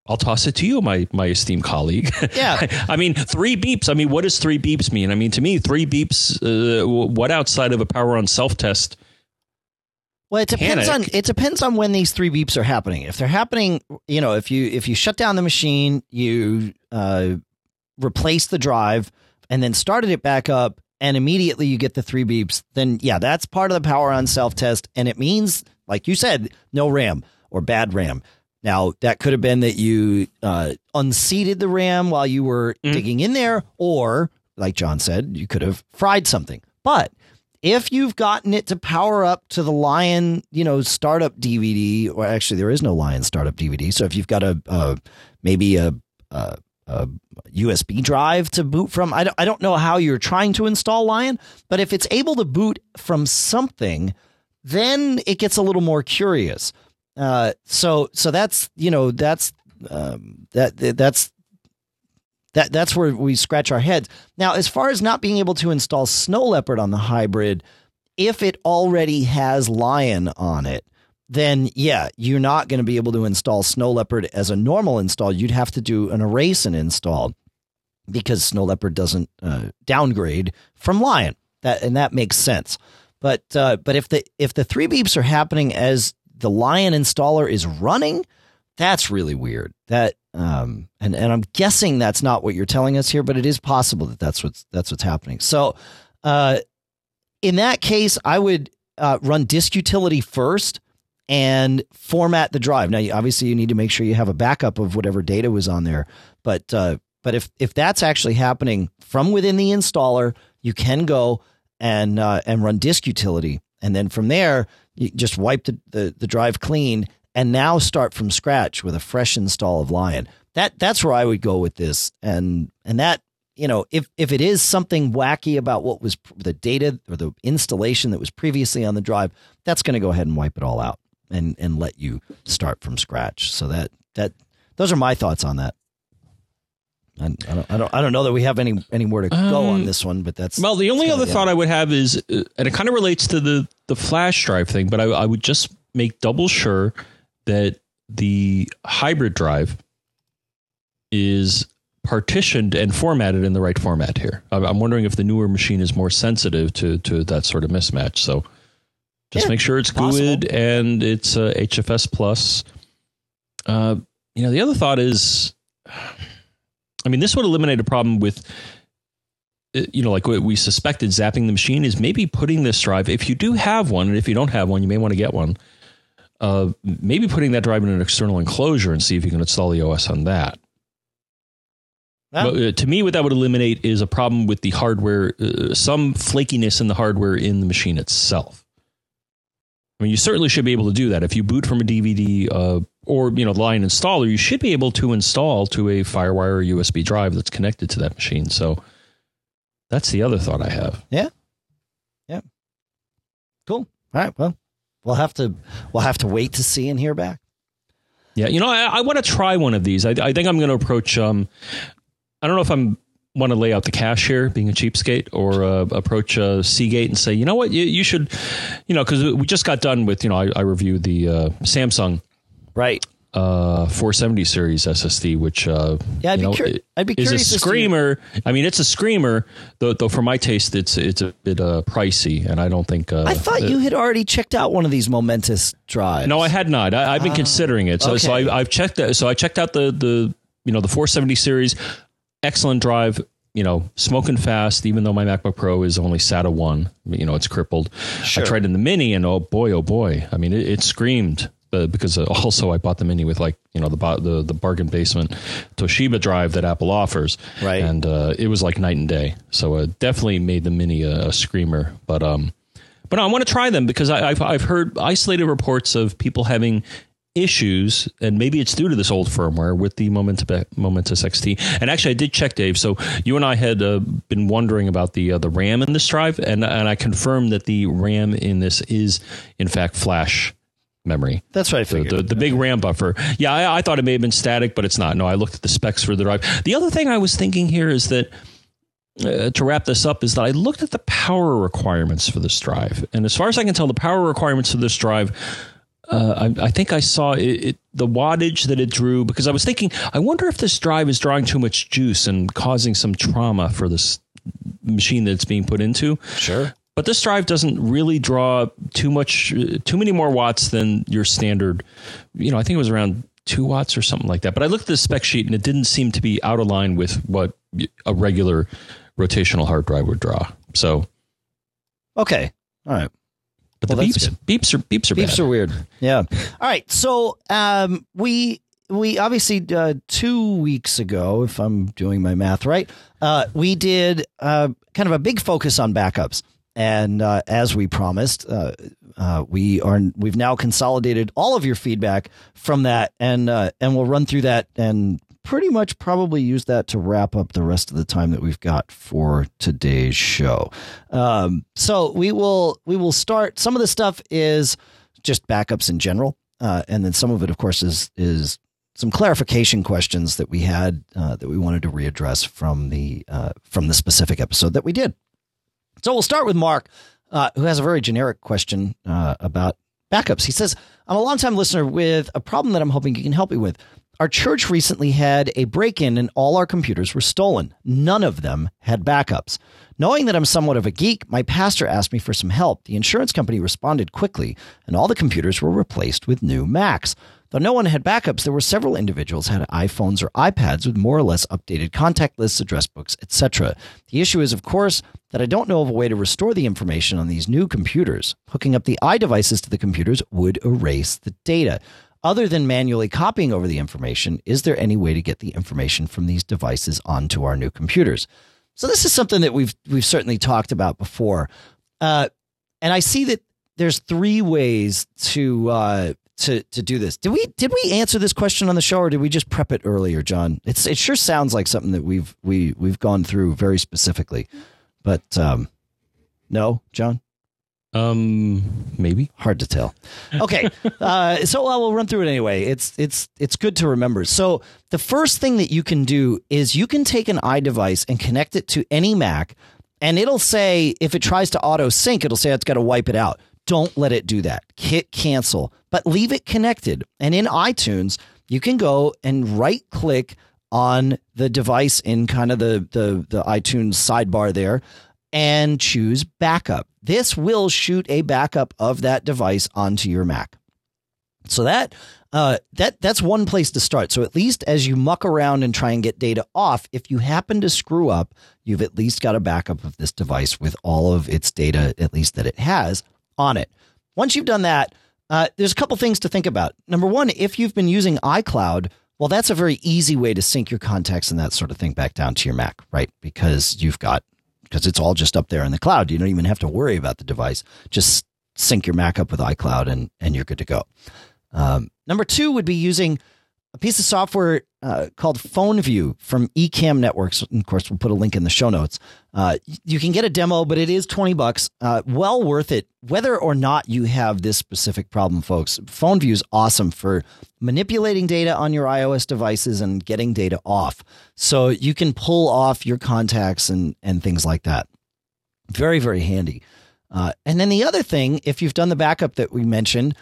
I'll toss it to you, my my esteemed colleague. Yeah. I mean, three beeps. I mean, what does three beeps mean? I mean, to me, three beeps. Uh, what outside of a power on self test? Well, it depends panic. on it depends on when these three beeps are happening. If they're happening, you know, if you if you shut down the machine, you uh, replace the drive, and then started it back up, and immediately you get the three beeps, then yeah, that's part of the power on self test. And it means, like you said, no RAM or bad RAM. Now, that could have been that you uh, unseated the RAM while you were Mhm. digging in there, or like John said, you could have fried something. But if you've gotten it to power up to the Lion, you know, startup DVD, or actually there is no Lion startup DVD. So if you've got a, uh, maybe a, a, a USB drive to boot from, I don't, I don't know how you're trying to install Lion, but if it's able to boot from something, then it gets a little more curious. Uh, so, so that's, you know, that's, um, that, that's, that that's where we scratch our heads. Now, as far as not being able to install Snow Leopard on the hybrid, if it already has Lion on it, then yeah, you're not going to be able to install Snow Leopard as a normal install. You'd have to do an erase and install because Snow Leopard doesn't uh, downgrade from Lion. That and that makes sense. But uh, but if the if the three beeps are happening as the Lion installer is running, that's really weird. That um and and I'm guessing that's not what you're telling us here, but it is possible that that's what's that's what's happening. So, uh, in that case, I would uh, run disk utility first and format the drive. Now, obviously, you need to make sure you have a backup of whatever data was on there. But uh, but if if that's actually happening from within the installer, you can go and uh, and run disk utility, and then from there, you just wipe the, the, the drive clean and now start from scratch with a fresh install of Lion. That that's where I would go with this, and and that you know if if it is something wacky about what was the data or the installation that was previously on the drive, that's going to go ahead and wipe it all out and and let you start from scratch. So that that those are my thoughts on that. I, I don't I don't I don't know that we have any anywhere to go on Um, this one, but that's Well, the only kinda other the thought I would have is, uh, and it kind of relates to the the flash drive thing, but I, I would just make double sure that the hybrid drive is partitioned and formatted in the right format here. I'm, wondering if the newer machine is more sensitive to to that sort of mismatch. So just Yeah, make sure it's possible. GUID and it's uh, HFS plus. Uh, you know, the other thought is, I mean, this would eliminate a problem with uh, you know, like what we suspected zapping the machine is maybe putting this drive, if you do have one, and if you don't have one, you may want to get one, uh, maybe putting that drive in an external enclosure and see if you can install the OS on that. But, uh, to me, what that would eliminate is a problem with the hardware, uh, some flakiness in the hardware in the machine itself. I mean, you certainly should be able to do that. If you boot from a DVD uh, or you know the Lion installer, you should be able to install to a FireWire or USB drive that's connected to that machine. So that's the other thought I have. Yeah. Yeah. Cool. All right, well, we'll have to we'll have to wait to see and hear back. Yeah, you know, I, I want to try one of these. I, I think I'm going to approach. Um, I don't know if I'm want to lay out the cash here, being a cheapskate, or uh, approach uh, Seagate and say, you know what, you, you should, you know, because we just got done with, you know, I, I reviewed the uh, Samsung Right. Uh, 470 series SSD, which uh, Yeah, I'd be know, curi- I'd be is a screamer. I mean, it's a screamer, though. Though for my taste, it's it's a bit uh, pricey, and I don't think. Uh, I thought uh, you had already checked out one of these Momentus drives. No, I had not. I, I've been considering it. So, so okay. I, I've checked. that- So I checked out the the you know the 470 series, excellent drive. You know, smoking fast. Even though my MacBook Pro is only SATA one, you know, it's crippled. Sure. I tried in the Mini, and oh boy, oh boy. I mean, it, it screamed. Uh, because uh, also I bought the Mini with like you know the the the bargain basement Toshiba drive that Apple offers, Right. And uh, it was like night and day. So uh, definitely made the Mini a, a screamer. But um, but no, I want to try them because I, I've I've heard isolated reports of people having issues, and maybe it's due to this old firmware with the Momentus, Momentus XT. And actually, I did check, Dave. So you and I had uh, been wondering about the uh, the RAM in this drive, and and I confirmed that the RAM in this is in fact flash memory. That's I The, the, the big RAM buffer. Yeah, I, I thought it may have been static, but it's not. No, I looked at the specs for the drive. The other thing I was thinking here is that uh, to wrap this up is that I looked at the power requirements for this drive, and as far as I can tell, the power requirements for this drive. Uh, I, I think I saw it, it, the wattage that it drew because I was thinking, I wonder if this drive is drawing too much juice and causing some trauma for this machine that it's being put into. sure. But this drive doesn't really draw too much, too many more watts than your standard. You know, I think it was around two watts or something like that. But I looked at the spec sheet and it didn't seem to be out of line with what a regular rotational hard drive would draw. So, Okay. All right. but Well, the beeps, beeps are beeps are Beeps bad. are weird. Yeah. All right. So um, we we obviously uh, two weeks ago, if I'm doing my math right, uh, we did uh, kind of a big focus on backups, and uh, as we promised, uh, uh, we are we've now consolidated all of your feedback from that, and uh, and we'll run through that and pretty much probably use that to wrap up the rest of the time that we've got for today's show. Um, so we will we will start. Some of the stuff is just backups in general, uh, and then some of it, of course, is is some clarification questions that we had uh, that we wanted to readdress from the from the specific episode that we did. So we'll start with Mark, uh, who has a very generic question uh, about backups. He says, "I'm a longtime listener with a problem that I'm hoping you can help me with." Our church recently had a break in and all our computers were stolen. None of them had backups. Knowing that I'm somewhat of a geek, my pastor asked me for some help. The insurance company responded quickly, and all the computers were replaced with new Macs. Though no one had backups, there were several individuals had iPhones or iPads with more or less updated contact lists, address books, etc. The issue is, of course, that I don't know of a way to restore the information on these new computers. Hooking up the iDevices to the computers would erase the data. Other than manually copying over the information, is there any way to get the information from these devices onto our new computers? So this is something that we've we've certainly talked about before, uh, and I see that there's three ways to uh, to to do this. Did we did we answer this question on the show, or did we just prep it earlier, John? It's it sure sounds like something that we've we we've gone through very specifically, but um, no, John. Um, maybe. hard to tell. Okay, uh, so uh, we'll run through it anyway. It's it's it's good to remember. So the first thing that you can do is you can take an iDevice and connect it to any Mac, and it'll say if it tries to auto sync, it'll say it's got to wipe it out. Don't let it do that. Hit cancel, but leave it connected. And in iTunes, you can go and right click on the device in kind of the the the iTunes sidebar there and choose backup. This will shoot a backup of that device onto your Mac. So that uh, that that's one place to start. So at least as you muck around and try and get data off, if you happen to screw up, you've at least got a backup of this device with all of its data, at least that it has on it. Once you've done that, uh, there's a couple things to think about. Number one, if you've been using iCloud, well, that's a very easy way to sync your contacts and that sort of thing back down to your Mac, right? Because you've got because it's all just up there in the cloud. You don't even have to worry about the device. Just sync your Mac up with iCloud and, and you're good to go. Um, number two would be using a piece of software uh, called PhoneView from Ecamm Networks. Of course, we'll put a link in the show notes. Uh, you can get a demo, but it is 20 bucks. Uh, well worth it, whether or not you have this specific problem, folks. PhoneView is awesome for manipulating data on your iOS devices and getting data off. So you can pull off your contacts and, and things like that. Very, very handy. Uh, and then the other thing, if you've done the backup that we mentioned,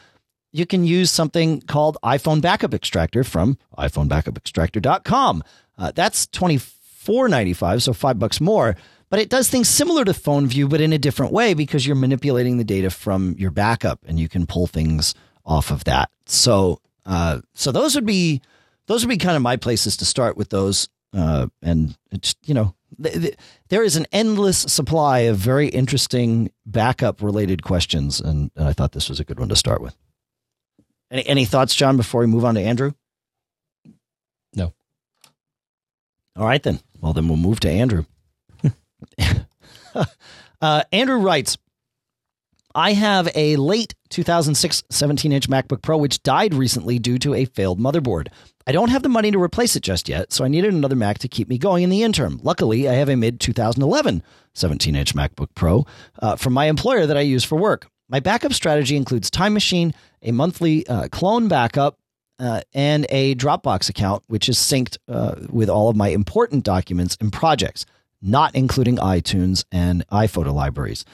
you can use something called iPhone Backup Extractor from iPhoneBackupExtractor.com. Uh, that's twenty four ninety five, so five bucks more. But it does things similar to PhoneView, but in a different way because you're manipulating the data from your backup, and you can pull things off of that. So, uh, so those would be those would be kind of my places to start with those. Uh, and you know th- th- there is an endless supply of very interesting backup related questions, and, and I thought this was a good one to start with. Any any thoughts, John, before we move on to Andrew? No. All right then. Well, then we'll move to Andrew. uh, Andrew writes, I have a late 2006 17 inch MacBook Pro, which died recently due to a failed motherboard. I don't have the money to replace it just yet, so I needed another Mac to keep me going in the interim. Luckily, I have a mid 2011 17 inch MacBook Pro uh, from my employer that I use for work. My backup strategy includes Time Machine, a monthly uh, clone backup, uh, and a Dropbox account, which is synced uh, with all of my important documents and projects, not including iTunes and iPhoto libraries.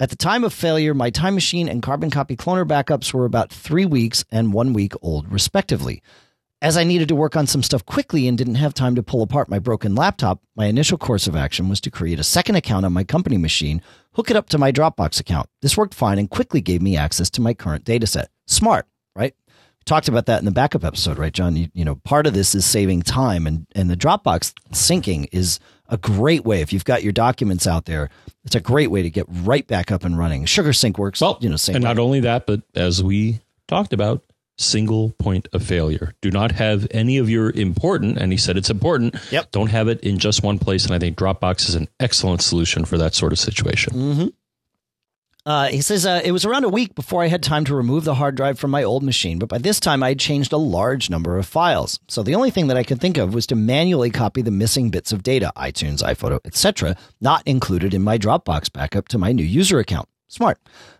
At the time of failure, my Time Machine and Carbon Copy Cloner backups were about three weeks and one week old, respectively. As I needed to work on some stuff quickly and didn't have time to pull apart my broken laptop, my initial course of action was to create a second account on my company machine, hook it up to my Dropbox account. This worked fine and quickly gave me access to my current data set. Smart, right? We talked about that in the backup episode, right, John? You, you know, part of this is saving time, and, and the Dropbox syncing is a great way if you've got your documents out there. It's a great way to get right back up and running. Sugar Sync works. Well, you know, same and way. not only that, but as we talked about, single point of failure. Do not have any of your important, and he said it's important. Yep. Don't have it in just one place. And I think Dropbox is an excellent solution for that sort of situation. Mm-hmm. Uh, he says uh, it was around a week before I had time to remove the hard drive from my old machine, but by this time I had changed a large number of files. So the only thing that I could think of was to manually copy the missing bits of data, iTunes, iPhoto, etc., not included in my Dropbox backup to my new user account. Smart.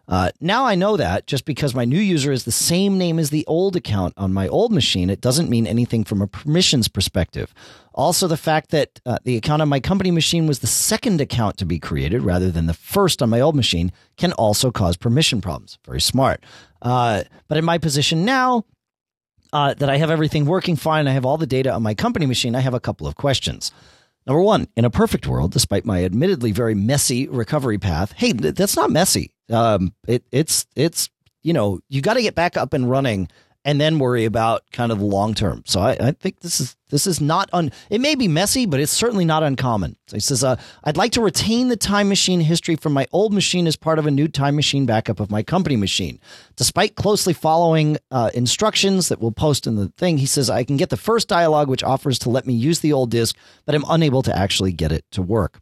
Uh, now I know that just because my new user is the same name as the old account on my old machine, it doesn't mean anything from a permissions perspective. Also, the fact that uh, the account on my company machine was the second account to be created rather than the first on my old machine can also cause permission problems. Very smart. Uh, but in my position now, uh, that I have everything working fine, I have all the data on my company machine, I have a couple of questions. Number one, in a perfect world, despite my admittedly very messy recovery path, hey, that's not messy. Um, it, it's it's you know you got to get back up and running and then worry about kind of the long term. So I, I, think this is this is not un. It may be messy, but it's certainly not uncommon. So he says, uh, "I'd like to retain the time machine history from my old machine as part of a new time machine backup of my company machine. Despite closely following uh, instructions that we'll post in the thing, he says I can get the first dialogue which offers to let me use the old disk, but I'm unable to actually get it to work."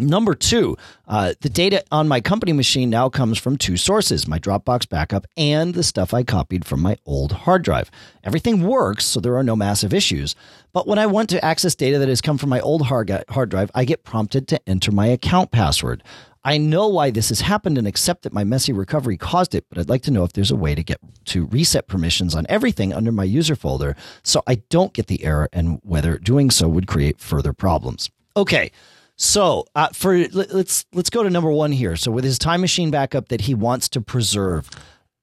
Number two, uh, the data on my company machine now comes from two sources my Dropbox backup and the stuff I copied from my old hard drive. Everything works, so there are no massive issues. But when I want to access data that has come from my old hard, hard drive, I get prompted to enter my account password. I know why this has happened and accept that my messy recovery caused it, but I'd like to know if there's a way to get to reset permissions on everything under my user folder so I don't get the error and whether doing so would create further problems. Okay. So uh, for let's let's go to number one here. So with his time machine backup that he wants to preserve,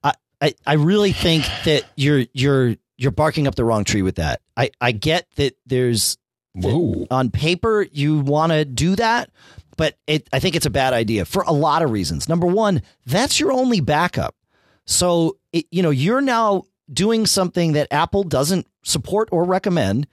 I, I, I really think that you're you're you're barking up the wrong tree with that. I, I get that there's Whoa. on paper you want to do that, but it I think it's a bad idea for a lot of reasons. Number one, that's your only backup. So it, you know you're now doing something that Apple doesn't support or recommend,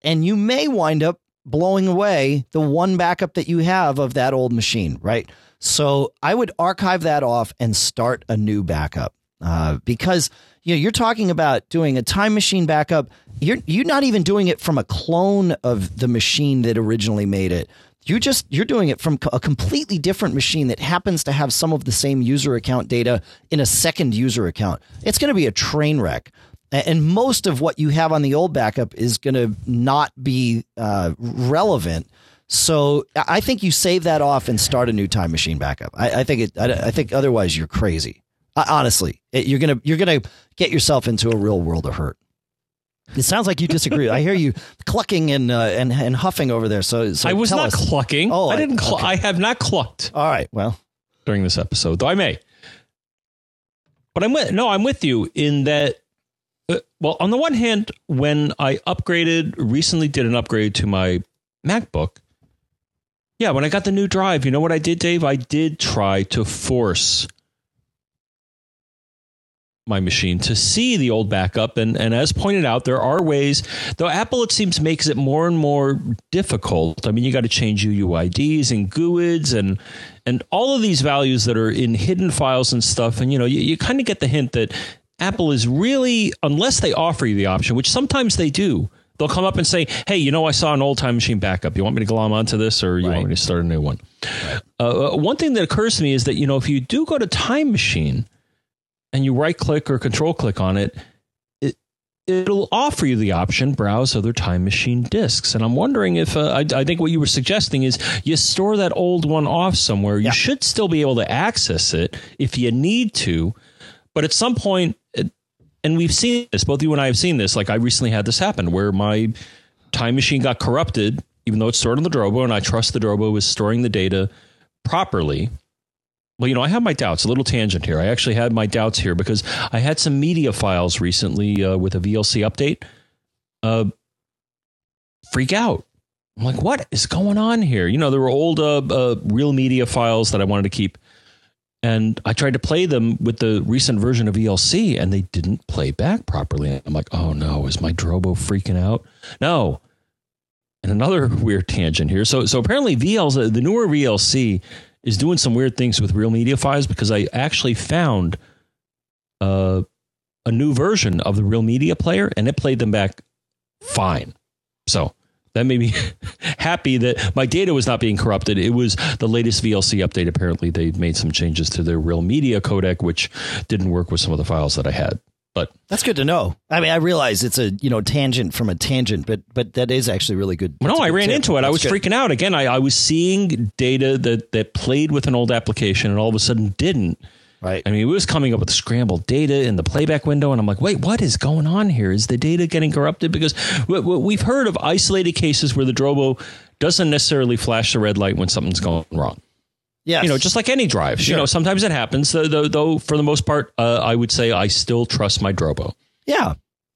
and you may wind up blowing away the one backup that you have of that old machine, right? So I would archive that off and start a new backup uh, because you know you're talking about doing a time machine backup. You're you're not even doing it from a clone of the machine that originally made it. You just you're doing it from a completely different machine that happens to have some of the same user account data in a second user account. It's going to be a train wreck and most of what you have on the old backup is going to not be uh, relevant. So I think you save that off and start a new time machine backup. I, I think it. I, I, think otherwise you're crazy. Uh, honestly, it, you're gonna you're gonna get yourself into a real world of hurt. It sounds like you disagree. I hear you clucking and uh, and and huffing over there. So, so I was not us. clucking. Oh, I didn't. Cl- okay. I have not clucked All right. Well, during this episode, though I may. But I'm with. No, I'm with you in that. Well, on the one hand, when I upgraded recently, did an upgrade to my MacBook. Yeah, when I got the new drive, you know what I did, Dave? I did try to force my machine to see the old backup and and as pointed out there are ways though apple it seems makes it more and more difficult i mean you got to change uuids and guids and and all of these values that are in hidden files and stuff and you know you, you kind of get the hint that apple is really unless they offer you the option which sometimes they do they'll come up and say hey you know i saw an old time machine backup you want me to glom onto this or you Right. want me to start a new one uh, one thing that occurs to me is that you know if you do go to time machine and you right click or control click on it, it it'll offer you the option browse other time machine disks. And I'm wondering if uh, I, I think what you were suggesting is you store that old one off somewhere. You should still be able to access it if you need to, but at some and we've seen this. Both you and I have seen this. Like I recently had this happen where my time machine got corrupted, even though it's stored on the Drobo, and I trust the Drobo was storing the data properly. Well, you know, I have my doubts. A little tangent here. I actually had my doubts here because I had some media files recently uh, with a VLC update uh, freak out. I'm like, what is going on here? You know, there were old uh, uh, real media files that I wanted to keep. And I tried to play them with the recent version of VLC and they didn't play back properly. I'm like, oh no, is my Drobo freaking out? No. and another weird tangent here. So so apparently VLC, the newer VLC is doing some weird things with real media files because I actually found uh, a new version of the real media player and it played them back fine. So that made me happy that my data was not being corrupted. It was the latest VLC update. Apparently, they made some changes to their real media codec, which didn't work with some of the files that I had. But that's good to know. I mean, I realize it's a you know tangent from a tangent, but but that is actually really good. no, I ran tip. into it. That's I was good. freaking out again. I, I was seeing data that that played with an old application, and all of a sudden didn't. Right. I mean, it was coming up with scrambled data in the playback window, and I'm like, wait, what is going on here? Is the data getting corrupted? Because we've heard of isolated cases where the Drobo doesn't necessarily flash the red light when something's going wrong. Yeah. You know, just like any drive. Sure. You know, sometimes it happens. Though, though, though for the most part, uh, I would say I still trust my Drobo. Yeah.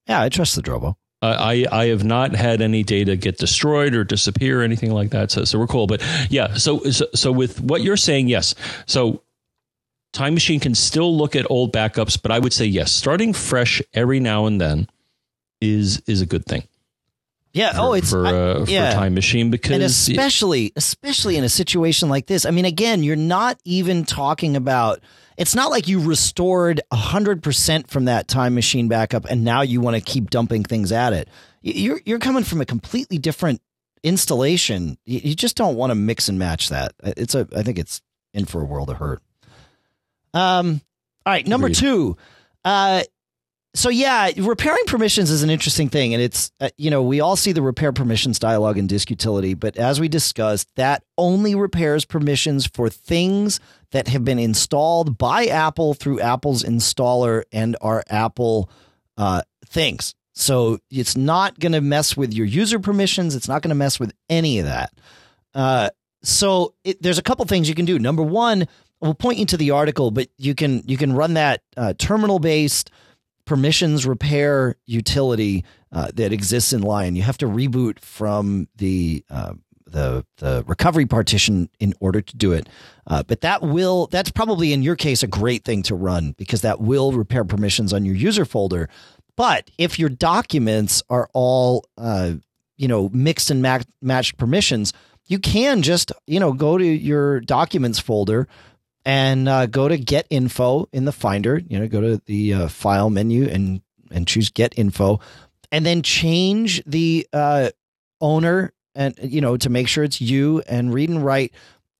Yeah, I trust the Drobo. Uh, I I have not had any data get destroyed or disappear or anything like that. So so we're cool. But yeah, so so, so with what you're saying, yes. So Time Machine can still look at old backups, but I would say yes, starting fresh every now and then is is a good thing. Yeah. For, oh, it's for, I- uh, yeah. for Time Machine because and especially especially in a situation like this i mean again you're not even talking about it's not like you restored 100% from that time machine backup and now you want to keep dumping things at it you're you're coming from a completely different installation you, you just don't want to mix and match that it's a i think it's in for a world of hurt um all right number Agreed. 2 uh so yeah, repairing permissions is an interesting thing, and it's uh, you know we all see the repair permissions dialog in disk utility, but as we discussed, that only repairs permissions for things that have been installed by Apple through Apple's installer and are Apple uh, things. So it's not going to mess with your user permissions. It's not going to mess with any of that. Uh, so it, there's a couple things you can do. Number one, we'll point you to the article, but you can you can run that uh, terminal based permissions repair utility uh, that exists in Lion. You have to reboot from the uh, the the recovery partition in order to do it. Uh, but that will that's probably in your case a great thing to run because that will repair permissions on your user folder. But if your documents are all uh, you know mixed and ma- matched permissions, you can just you know go to your documents folder and uh, go to get info in the finder you know go to the uh, file menu and and choose get info and then change the uh, owner and you know to make sure it's you and read and write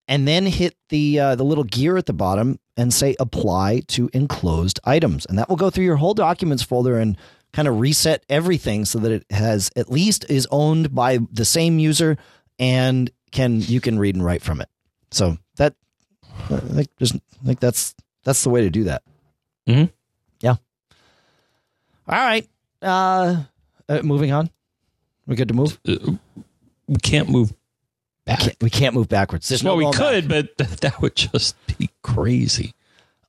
and then hit the uh, the little gear at the bottom and say apply to enclosed items. And that will go through your whole documents folder and kind of reset everything so that it has at least is owned by the same user and can you can read and write from it. So that I think just I think that's that's the way to do that. Mhm. Yeah. All right. Uh, uh moving on. We good to move? uh, we can't move back. Can't- we can't move backwards. There's no well, we going back. could, but th- that would just be crazy.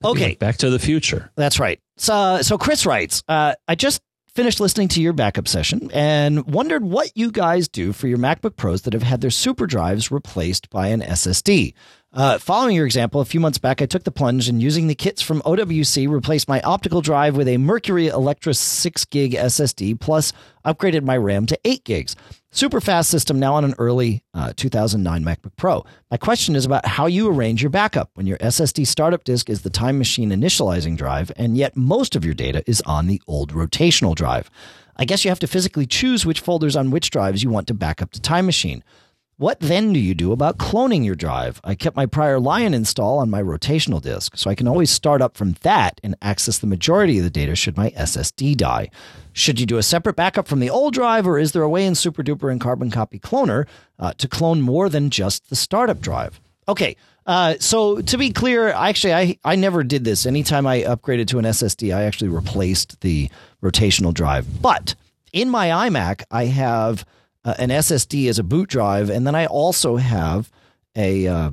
Okay. Back to the Future. That's right. So, so Chris writes, uh, I just finished listening to your backup session and wondered what you guys do for your MacBook Pros that have had their super drives replaced by an SSD. Uh, following your example, a few months back, I took the plunge and using the kits from OWC, replaced my optical drive with a Mercury Electra 6 gig SSD, plus upgraded my RAM to 8 gigs. Super fast system now on an early uh, 2009 MacBook Pro. My question is about how you arrange your backup when your SSD startup disk is the Time Machine initializing drive, and yet most of your data is on the old rotational drive. I guess you have to physically choose which folders on which drives you want to back up to Time Machine. What then do you do about cloning your drive? I kept my prior Lion install on my rotational disk, so I can always start up from that and access the majority of the data should my SSD die. Should you do a separate backup from the old drive, or is there a way in SuperDuper and Carbon Copy Cloner uh, to clone more than just the startup drive? Okay, uh, so to be clear, actually, I, I never did this. Anytime I upgraded to an SSD, I actually replaced the rotational drive. But in my iMac, I have uh, an SSD as a boot drive, and then I also have a uh,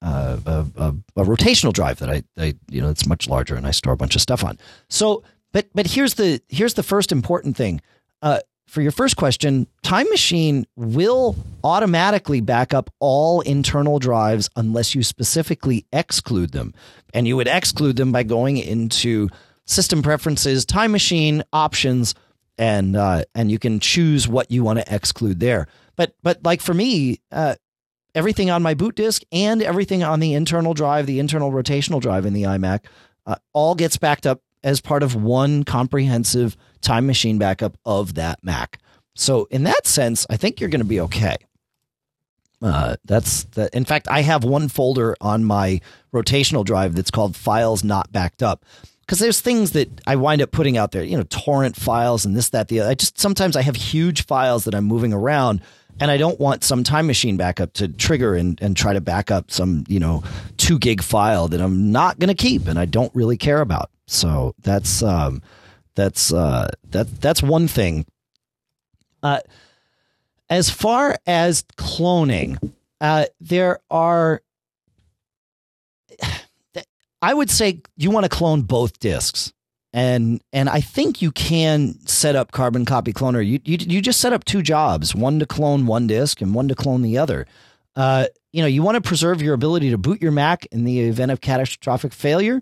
uh, a, a, a rotational drive that I, I you know it's much larger, and I store a bunch of stuff on. So, but but here's the here's the first important thing. Uh, for your first question, Time Machine will automatically back up all internal drives unless you specifically exclude them, and you would exclude them by going into System Preferences, Time Machine options, and uh, and you can choose what you want to exclude there. But but like for me, uh, everything on my boot disk and everything on the internal drive, the internal rotational drive in the iMac, uh, all gets backed up as part of one comprehensive time machine backup of that Mac. So in that sense, I think you're going to be okay. Uh, that's that. In fact, I have one folder on my rotational drive that's called files not backed up because there's things that I wind up putting out there, you know, torrent files and this, that, the other. I just sometimes I have huge files that I'm moving around and I don't want some time machine backup to trigger and, and try to back up some, you know, two gig file that I'm not going to keep and I don't really care about. So that's, um, that's, uh, that, that's one thing. Uh, as far as cloning, uh, there are, I would say you want to clone both disks and and I think you can set up Carbon Copy Cloner. You you you just set up two jobs, one to clone one disk and one to clone the other. Uh, you know, you want to preserve your ability to boot your Mac in the event of catastrophic failure,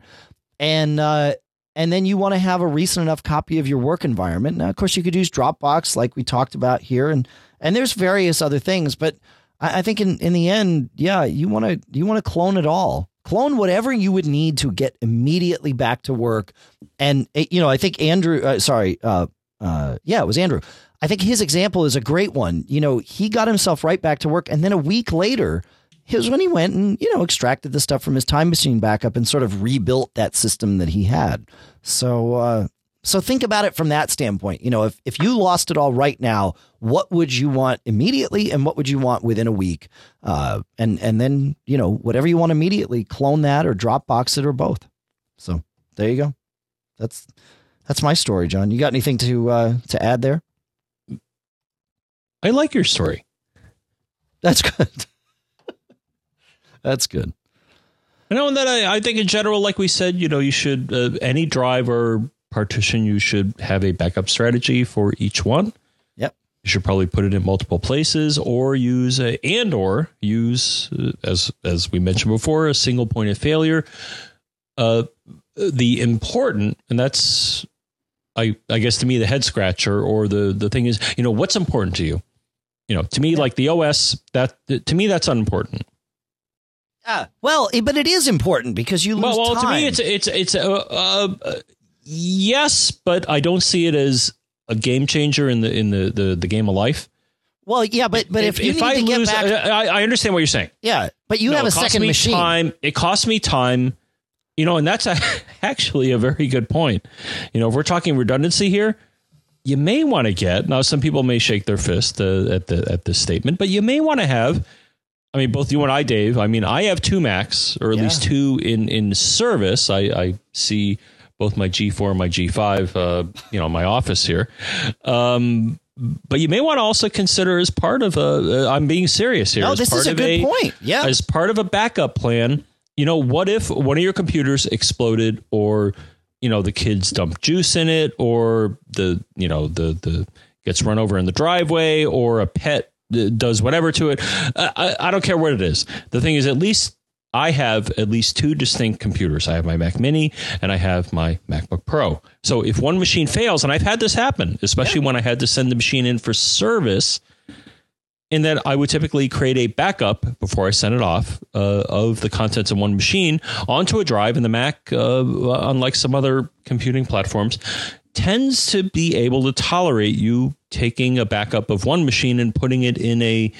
and uh, and then you want to have a recent enough copy of your work environment. Now, of course, you could use Dropbox, like we talked about here, and and there's various other things, but I, I think in in the end, yeah, you want to you want to clone it all clone whatever you would need to get immediately back to work. And eh, you know, I think Andrew, uh, sorry, uh, uh, yeah, it was Andrew. I think his example is a great one. You know, he got himself right back to work, and then a week later, here's when he went and you know extracted the stuff from his time machine backup and sort of rebuilt that system that he had. So, uh, so think about it from that standpoint. You know, if, if you lost it all right now, what would you want immediately and what would you want within a week? Uh, and, and then, you know, whatever you want immediately, clone that or Dropbox it or both. So there you go. That's, that's my story, John. You got anything to, uh, to add there? I like your story. That's good. that's good. You know, and then I, I think in general, like we said, you know, you should, uh, any drive or partition, you should have a backup strategy for each one. Yep. You should probably put it in multiple places or use a and or use uh, as as we mentioned before a single point of failure. Uh, the important and that's I I guess to me the head scratcher or the the thing is you know what's important to you. You know, to me, like the OS, that to me that's unimportant. Ah, well, but it is important because you lose well, well time. to me, it's it's it's uh, uh, yes, but I don't see it as a game changer in the in the the, the game of life. Well, yeah, but but if, if, if I lose, back, I, I, understand what you're saying. Yeah, but you no, have a second machine. Time. It costs me time. You know, and that's a, actually a very good point. You know, if we're talking redundancy here, you may want to get now. Some people may shake their fist uh, at the at this statement, but you may want to have. I mean, both you and I, Dave. I mean, I have two Macs, or at yeah. least two in in service. I, I see both my G4 and my G5, uh, you know, my office here. Um, but you may want to also consider as part of a. am uh, being serious here. No, this is a good a, point. Yeah, as part of a backup plan. You know, what if one of your computers exploded, or you know, the kids dump juice in it, or the you know the the gets run over in the driveway, or a pet does whatever to it. I, I don't care what it is. The thing is, at least I have at least two distinct computers. I have my Mac Mini and I have my MacBook Pro. So if one machine fails, and I've had this happen, especially yeah. when I had to send the machine in for service, in that I would typically create a backup before I send it off uh, of the contents of one machine onto a drive. And the Mac, uh, unlike some other computing platforms, tends to be able to tolerate you taking a backup of one machine and putting it in a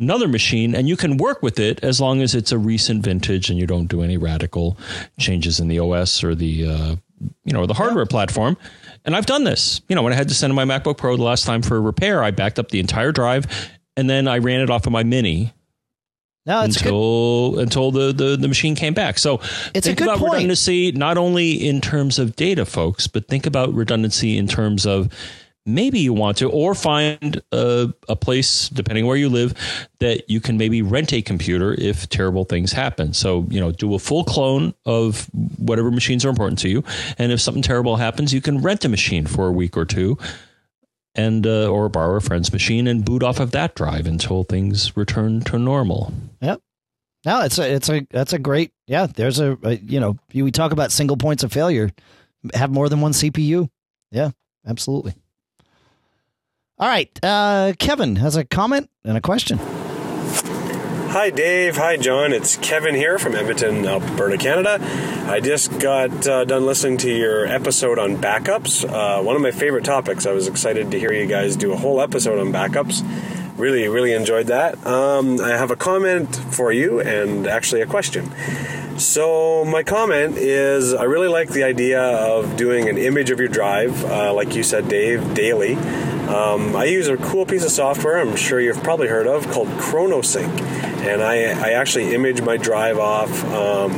another machine and you can work with it as long as it's a recent vintage and you don't do any radical changes in the OS or the uh, you know the hardware platform. And I've done this. You know, when I had to send my MacBook Pro the last time for a repair, I backed up the entire drive and then I ran it off of my Mini. No, until good. until the, the, the machine came back. So it's think a good about point. redundancy not only in terms of data, folks, but think about redundancy in terms of maybe you want to, or find a, a, place, depending where you live, that you can maybe rent a computer if terrible things happen. So, you know, do a full clone of whatever machines are important to you. And if something terrible happens, you can rent a machine for a week or two and uh, or borrow a friend's machine and boot off of that drive until things return to normal. Yep. No, it's a it's a that's a great yeah. There's a, a you know we talk about single points of failure. Have more than one CPU. Yeah, absolutely. All right. Uh, Kevin has a comment and a question. Hi, Dave. Hi, John. It's Kevin here from Edmonton, Alberta, Canada. I just got uh, done listening to your episode on backups. Uh, one of my favorite topics. I was excited to hear you guys do a whole episode on backups. Really, really enjoyed that. Um, I have a comment for you and actually a question. So, my comment is I really like the idea of doing an image of your drive, uh, like you said, Dave, daily. Um, I use a cool piece of software I'm sure you've probably heard of called ChronoSync. And I, I actually image my drive off. Um,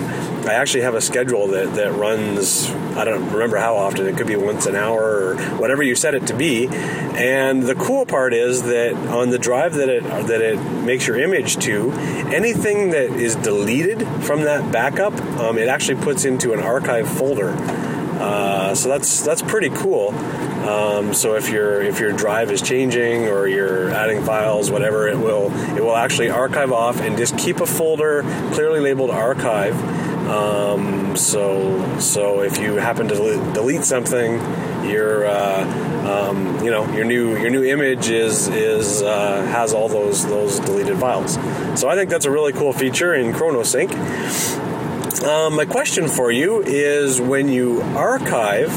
I actually have a schedule that, that runs, I don't remember how often, it could be once an hour or whatever you set it to be. And the cool part is that on the drive that it, that it makes your image to, anything that is deleted from that backup, um, it actually puts into an archive folder. Uh, so that's that's pretty cool. Um, so if your if your drive is changing or you're adding files, whatever, it will it will actually archive off and just keep a folder clearly labeled archive. Um, so so if you happen to delete something, your uh, um, you know your new your new image is is uh, has all those those deleted files. So I think that's a really cool feature in ChronoSync. Um, my question for you is when you archive,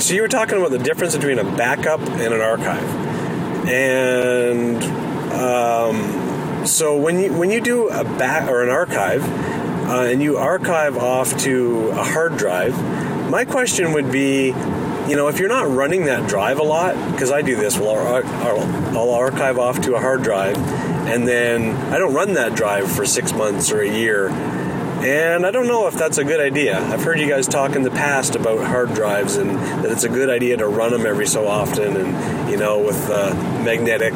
so you were talking about the difference between a backup and an archive. And um, so when you when you do a back or an archive uh, and you archive off to a hard drive, my question would be, you know, if you're not running that drive a lot, because I do this, well, I'll archive off to a hard drive, and then I don't run that drive for six months or a year and I don't know if that's a good idea. I've heard you guys talk in the past about hard drives and that it's a good idea to run them every so often, and you know, with uh, magnetic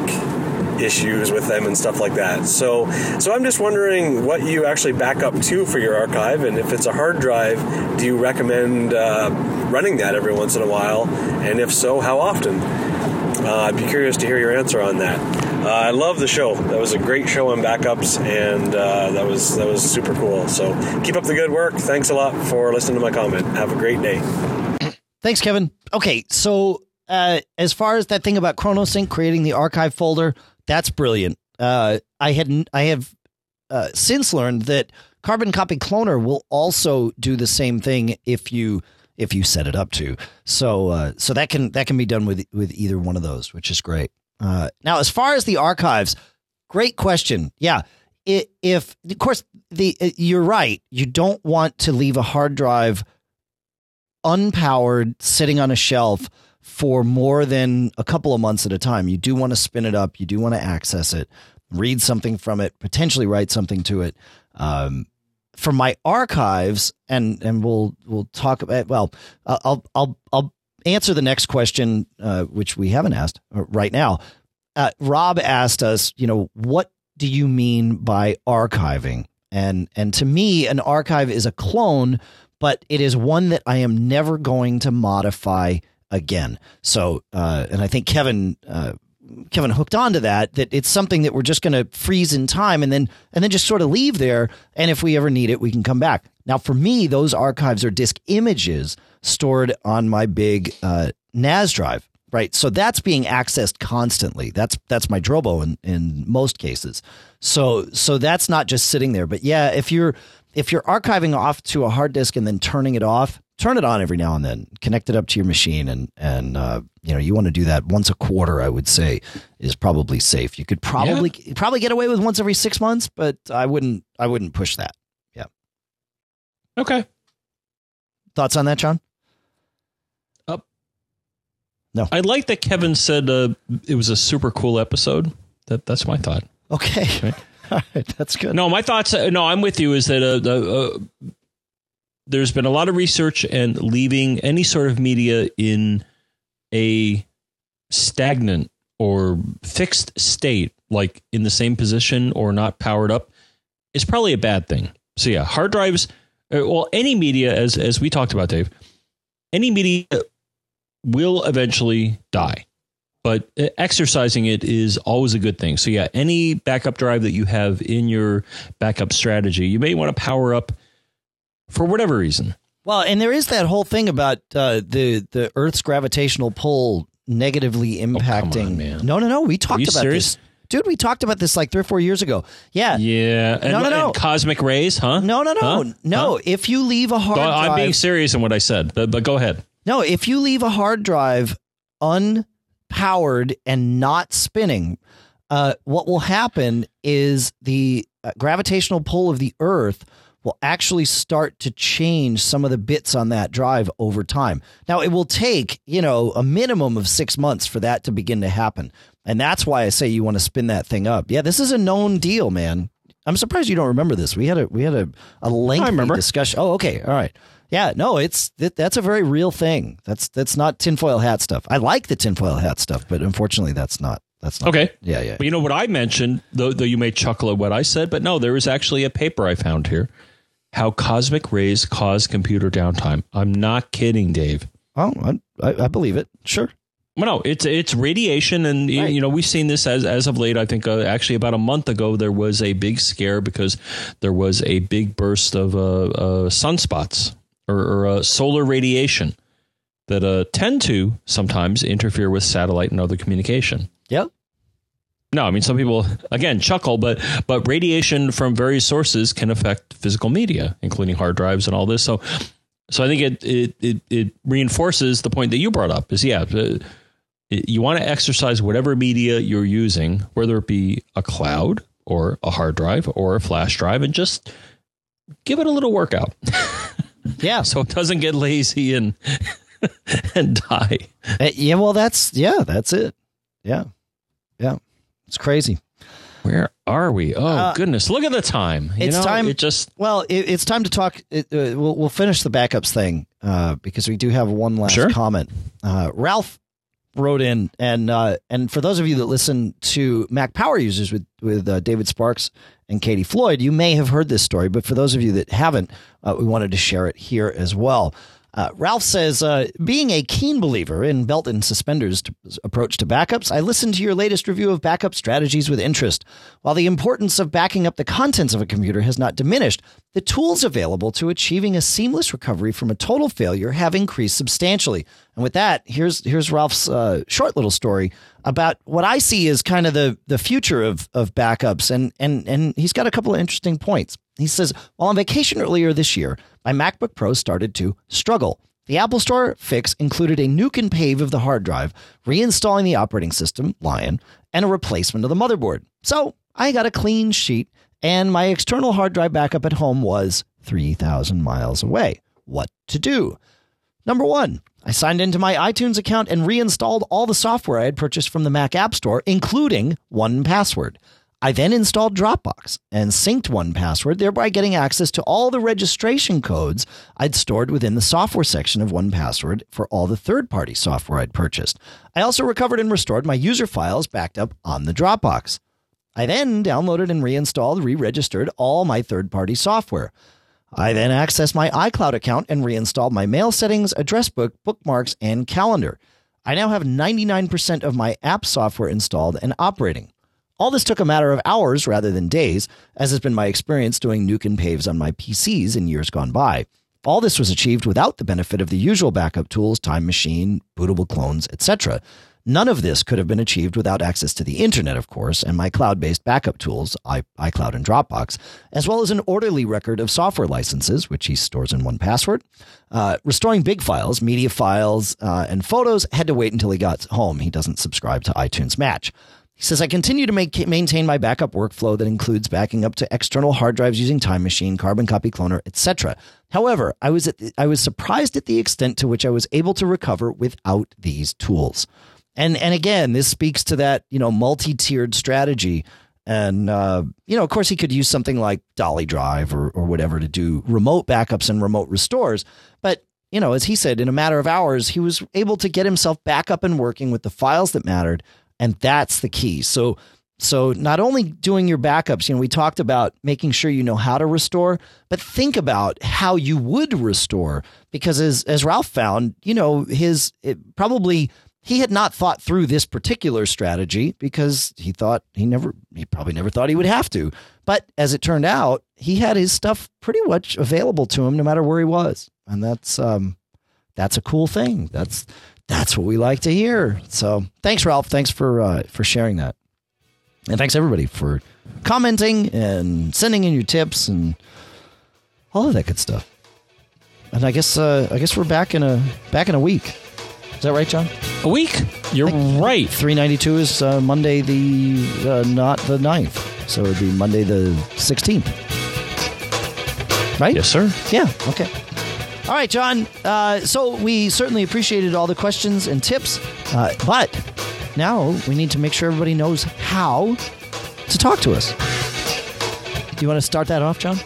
issues with them and stuff like that. So, so I'm just wondering what you actually back up to for your archive, and if it's a hard drive, do you recommend uh, running that every once in a while? And if so, how often? Uh, I'd be curious to hear your answer on that. Uh, I love the show. That was a great show on backups, and uh, that was that was super cool. So keep up the good work. Thanks a lot for listening to my comment. Have a great day. Thanks, Kevin. Okay, so uh, as far as that thing about ChronoSync creating the archive folder, that's brilliant. Uh, I had I have uh, since learned that Carbon Copy Cloner will also do the same thing if you if you set it up to. So uh, so that can that can be done with with either one of those, which is great. Uh, now, as far as the archives, great question. Yeah, it, if of course the uh, you're right, you don't want to leave a hard drive unpowered sitting on a shelf for more than a couple of months at a time. You do want to spin it up. You do want to access it, read something from it, potentially write something to it. Um, for my archives, and and we'll we'll talk about. Well, I'll I'll I'll answer the next question, uh, which we haven't asked uh, right now. Uh, Rob asked us, you know, what do you mean by archiving? And and to me, an archive is a clone, but it is one that I am never going to modify again. So, uh, and I think Kevin uh, Kevin hooked onto that that it's something that we're just going to freeze in time and then and then just sort of leave there. And if we ever need it, we can come back. Now, for me, those archives are disk images stored on my big uh, NAS drive. Right, so that's being accessed constantly. That's that's my Drobo in, in most cases. So so that's not just sitting there. But yeah, if you're if you're archiving off to a hard disk and then turning it off, turn it on every now and then. Connect it up to your machine, and and uh, you know you want to do that once a quarter. I would say is probably safe. You could probably yeah. probably get away with once every six months, but I wouldn't I wouldn't push that. Yeah. Okay. Thoughts on that, John? No. I like that Kevin said uh, it was a super cool episode. That that's my thought. Okay. Right? All right, that's good. No, my thoughts. Uh, no, I'm with you. Is that uh, uh, there's been a lot of research and leaving any sort of media in a stagnant or fixed state, like in the same position or not powered up, is probably a bad thing. So yeah, hard drives. Well, any media, as as we talked about, Dave, any media will eventually die, but uh, exercising it is always a good thing. So yeah, any backup drive that you have in your backup strategy, you may want to power up for whatever reason. Well, and there is that whole thing about uh, the the Earth's gravitational pull negatively impacting. Oh, man. No, no, no. We talked about serious? this. Dude, we talked about this like three or four years ago. Yeah. Yeah. And, No, no, no. cosmic rays, huh? No, no, no. Huh? No. Huh? If you leave a hard drive. I'm being serious in what I said, but, but go ahead. No, if you leave a hard drive unpowered and not spinning, uh, what will happen is the uh, gravitational pull of the Earth will actually start to change some of the bits on that drive over time. Now, it will take, you know, a minimum of six months for that to begin to happen. And that's why I say you want to spin that thing up. Yeah, this is a known deal, man. I'm surprised you don't remember this. We had a we had a, a lengthy discussion. Oh, okay, all right. Yeah, no, it's that, that's a very real thing. That's that's not tinfoil hat stuff. I like the tinfoil hat stuff, but unfortunately, that's not that's not. Okay. Yeah, yeah. But you know what I mentioned, though, though you may chuckle at what I said, but no, there is actually a paper I found here. How cosmic rays cause computer downtime. I'm not kidding, Dave. Oh, I, I, I believe it. Sure. Well, no, it's it's radiation, and Right. you know we've seen this as as of late. I think uh, actually about a month ago there was a big scare because there was a big burst of uh, uh, sunspots or, or uh, solar radiation that uh, tend to sometimes interfere with satellite and other communication. Yep. No, I mean some people again chuckle, but but radiation from various sources can affect physical media, including hard drives and all this. So, so I think it it it, it reinforces the point that you brought up. Is yeah, uh, you want to exercise whatever media you're using, whether it be a cloud or a hard drive or a flash drive, and just give it a little workout Yeah. so it doesn't get lazy and and die. Uh, yeah. Well, that's yeah. That's it. Yeah. Yeah. It's crazy. Where are we? Oh Uh, goodness! Look at the time. You it's know, time- It just Well, it, it's time to talk. It, uh, we'll, we'll finish the backups thing uh, because we do have one last Sure. comment. Uh, Ralph wrote in, and uh, and for those of you that listen to Mac Power users with with uh, David Sparks and Katie Floyd, you may have heard this story, but for those of you that haven't, uh, we wanted to share it here as well. Uh, Ralph says, uh, being a keen believer in belt and suspenders to, approach to backups, I listened to your latest review of backup strategies with interest. While the importance of backing up the contents of a computer has not diminished, the tools available to achieving a seamless recovery from a total failure have increased substantially. And with that, here's here's Ralph's uh, short little story about what I see as kind of the the future of of backups, and and and he's got a couple of interesting points. He says, while on vacation earlier this year, my MacBook Pro started to struggle. The Apple Store fix included a nuke and pave of the hard drive, reinstalling the operating system, Lion, and a replacement of the motherboard. So I got a clean sheet, and my external hard drive backup at home was 3,000 miles away. What to do? Number one, I signed into my iTunes account and reinstalled all the software I had purchased from the Mac App Store, including 1Password. I then installed Dropbox and synced 1Password, thereby getting access to all the registration codes I'd stored within the software section of 1Password for all the third party software I'd purchased. I also recovered and restored my user files backed up on the Dropbox. I then downloaded and reinstalled, re registered all my third party software. I then accessed my iCloud account and reinstalled my mail settings, address book, bookmarks, and calendar. I now have 99% of my app software installed and operating. All this took a matter of hours rather than days, as has been my experience doing nuke and paves on my PCs in years gone by. All this was achieved without the benefit of the usual backup tools, Time Machine, bootable clones, etc. None of this could have been achieved without access to the internet, of course, and my cloud based backup tools, iCloud and Dropbox, as well as an orderly record of software licenses, which he stores in 1Password. Uh, restoring big files, media files, uh, and photos had to wait until he got home. He doesn't subscribe to iTunes Match. He says, I continue to make, maintain my backup workflow that includes backing up to external hard drives using Time Machine, Carbon Copy Cloner, etc. However, I was, the, I was surprised at the extent to which I was able to recover without these tools. And, and again, this speaks to that, you know, multi-tiered strategy. And, uh, you know, of course, he could use something like Dolly Drive or, or whatever to do remote backups and remote restores. But, you know, as he said, in a matter of hours, he was able to get himself back up and working with the files that mattered and that's the key. So so not only doing your backups you know we talked about making sure you know how to restore but think about how you would restore. Because as as ralph found you know his probably he had not thought through this particular strategy because he thought he never he probably never thought he would have to. But as it turned out he had his stuff pretty much available to him no matter where he was. And that's um that's a cool thing. That's That's what we like to hear. So thanks, Ralph. Thanks for uh, for sharing that, and thanks everybody for commenting and sending in your tips and all of that good stuff. And I guess uh, I guess we're back in a back in a week. Is that right, John? A week? You're right. 392 is uh, Monday the uh, not the 9th. So it would be Monday the 16th. Right? Yes, sir. Yeah. Okay. All right, John. Uh, so we certainly appreciated all the questions and tips, uh, but now we need to make sure everybody knows how to talk to us. Do you want to start that off, John?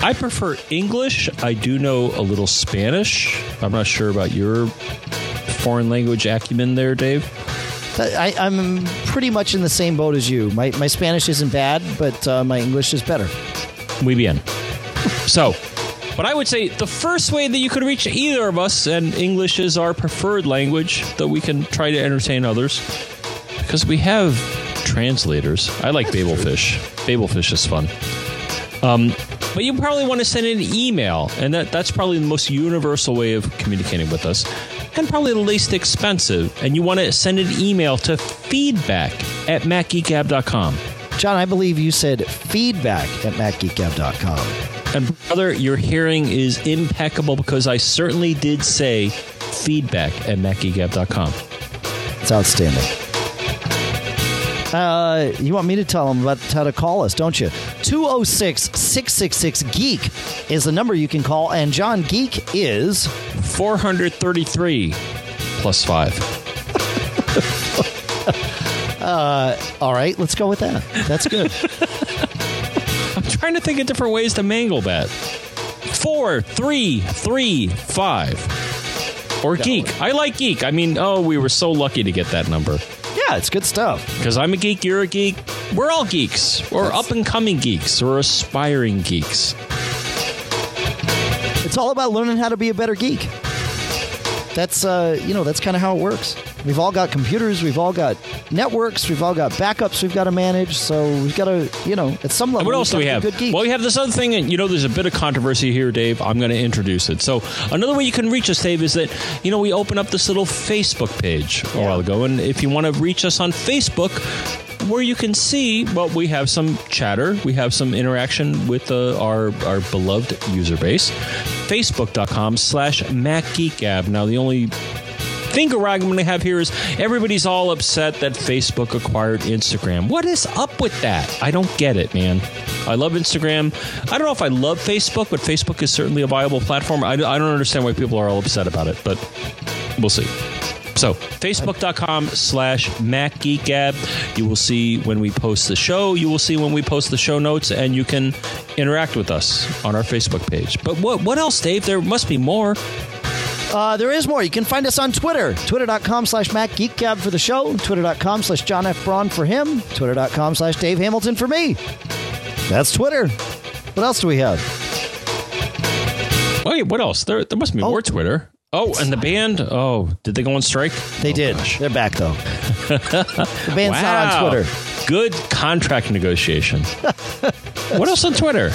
I prefer English. I do know a little Spanish. I'm not sure about your foreign language acumen there, Dave. I, I'm pretty much in the same boat as you. My, my Spanish isn't bad, but uh, my English is better. Muy bien. So, but I would say the first way that you could reach either of us, and English is our preferred language, that we can try to entertain others, because we have translators. I like Babelfish. Babelfish is fun. Um, but you probably want to send an email, and that, that's probably the most universal way of communicating with us, and probably the least expensive. And you want to send an email to feedback at macgeekgab.com. John, I believe you said feedback at macgeekgab.com. And brother, your hearing is impeccable because I certainly did say feedback at macgeekgab.com. It's outstanding. Uh, you want me to tell them about how to call us, don't you? 206 666 Geek is the number you can call, and John Geek is 433 plus 5. uh, all right, let's go with that. That's good. Trying to think of different ways to mangle that. Four, three, three, five. Or geek. I like geek. I mean, oh, we were so lucky to get that number. yeah, it's good stuff. Because I'm a geek, you're a geek. We're all geeks. Or up and coming geeks. Or aspiring geeks. It's all about learning how to be a better geek. That's uh, you know, that's kind of how it works. We've all got computers, we've all got networks, we've all got backups we've got to manage. So we've got to, you know, at some level. What else do we have? Good. Well, we have this other thing, and you know, there's a bit of controversy here, Dave. I'm going to introduce it. So, another way you can reach us, Dave, is that you know we open up this little Facebook page a while ago, and if you want to reach us on Facebook, where you can see, well, we have some chatter, we have some interaction with uh, our our beloved user base. Facebook.com slash MacGeekGab. Now, the only thing I'm going to have here is everybody's all upset that Facebook acquired Instagram. What is up with that? I don't get it, man. I love Instagram. I don't know if I love Facebook, but Facebook is certainly a viable platform. I, I don't understand why people are all upset about it, but we'll see. So, facebook.com slash MacGeekGab. You will see when we post the show. You will see when we post the show notes, and you can interact with us on our Facebook page. But what, what else, Dave? There must be more. Uh, there is more. You can find us on Twitter. Twitter.com slash MacGeekGab for the show. Twitter.com slash John F. Braun for him. Twitter.com slash Dave Hamilton for me. That's Twitter. What else do we have? Wait, what else? There, there must be Oh. more Twitter. Oh, and the band. Oh, did they go on strike? They Oh, did. gosh. They're back, though. the band's not on Twitter. Good contract negotiation. what else on Twitter?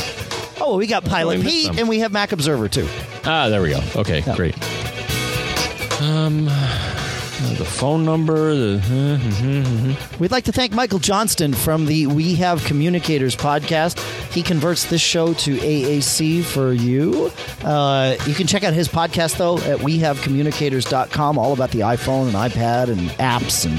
Oh, well, we got Pilot Pete, them. and we have Mac Observer, too. Ah, there we go. Okay, great. Um, the phone number. The We'd like to thank Michael Johnston from the We Have Communicators podcast. He converts this show to AAC for you. Uh, you can check out his podcast, though, at wehavecommunicators.com, all about the iPhone and iPad and apps. And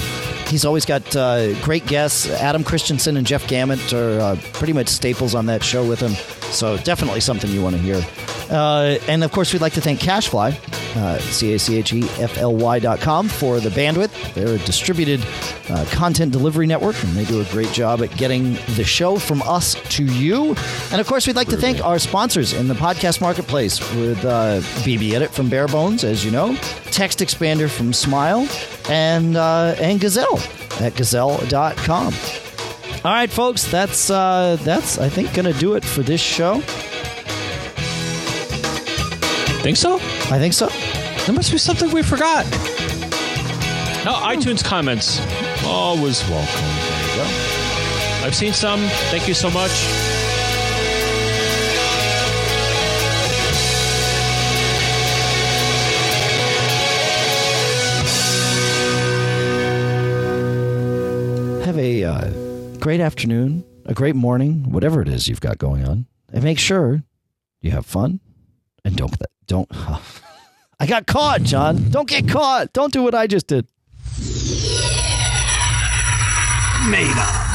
he's always got uh, great guests. Adam Christianson and Jeff Gamet are uh, pretty much staples on that show with him. So definitely something you want to hear. Uh, and of course, we'd like to thank Cachefly, uh, C A C H E F L Y dot com, for the bandwidth. They're a distributed uh, content delivery network, and they do a great job at getting the show from us to you. And of course, we'd like to thank our sponsors in the podcast marketplace with uh, BBEdit from Bare Bones, as you know, TextExpander from Smile, and, uh, and Gazelle at gazelle.com. All right, folks, that's uh, that's I think going to do it for this show. think so? I think so. There must be something we forgot. No, iTunes comments. Always welcome. There you go. I've seen some. Thank you so much. Great afternoon, a great morning, whatever it is you've got going on, and make sure you have fun and don't don't. I got caught, John. Don't get caught. Don't do what I just did. Made up.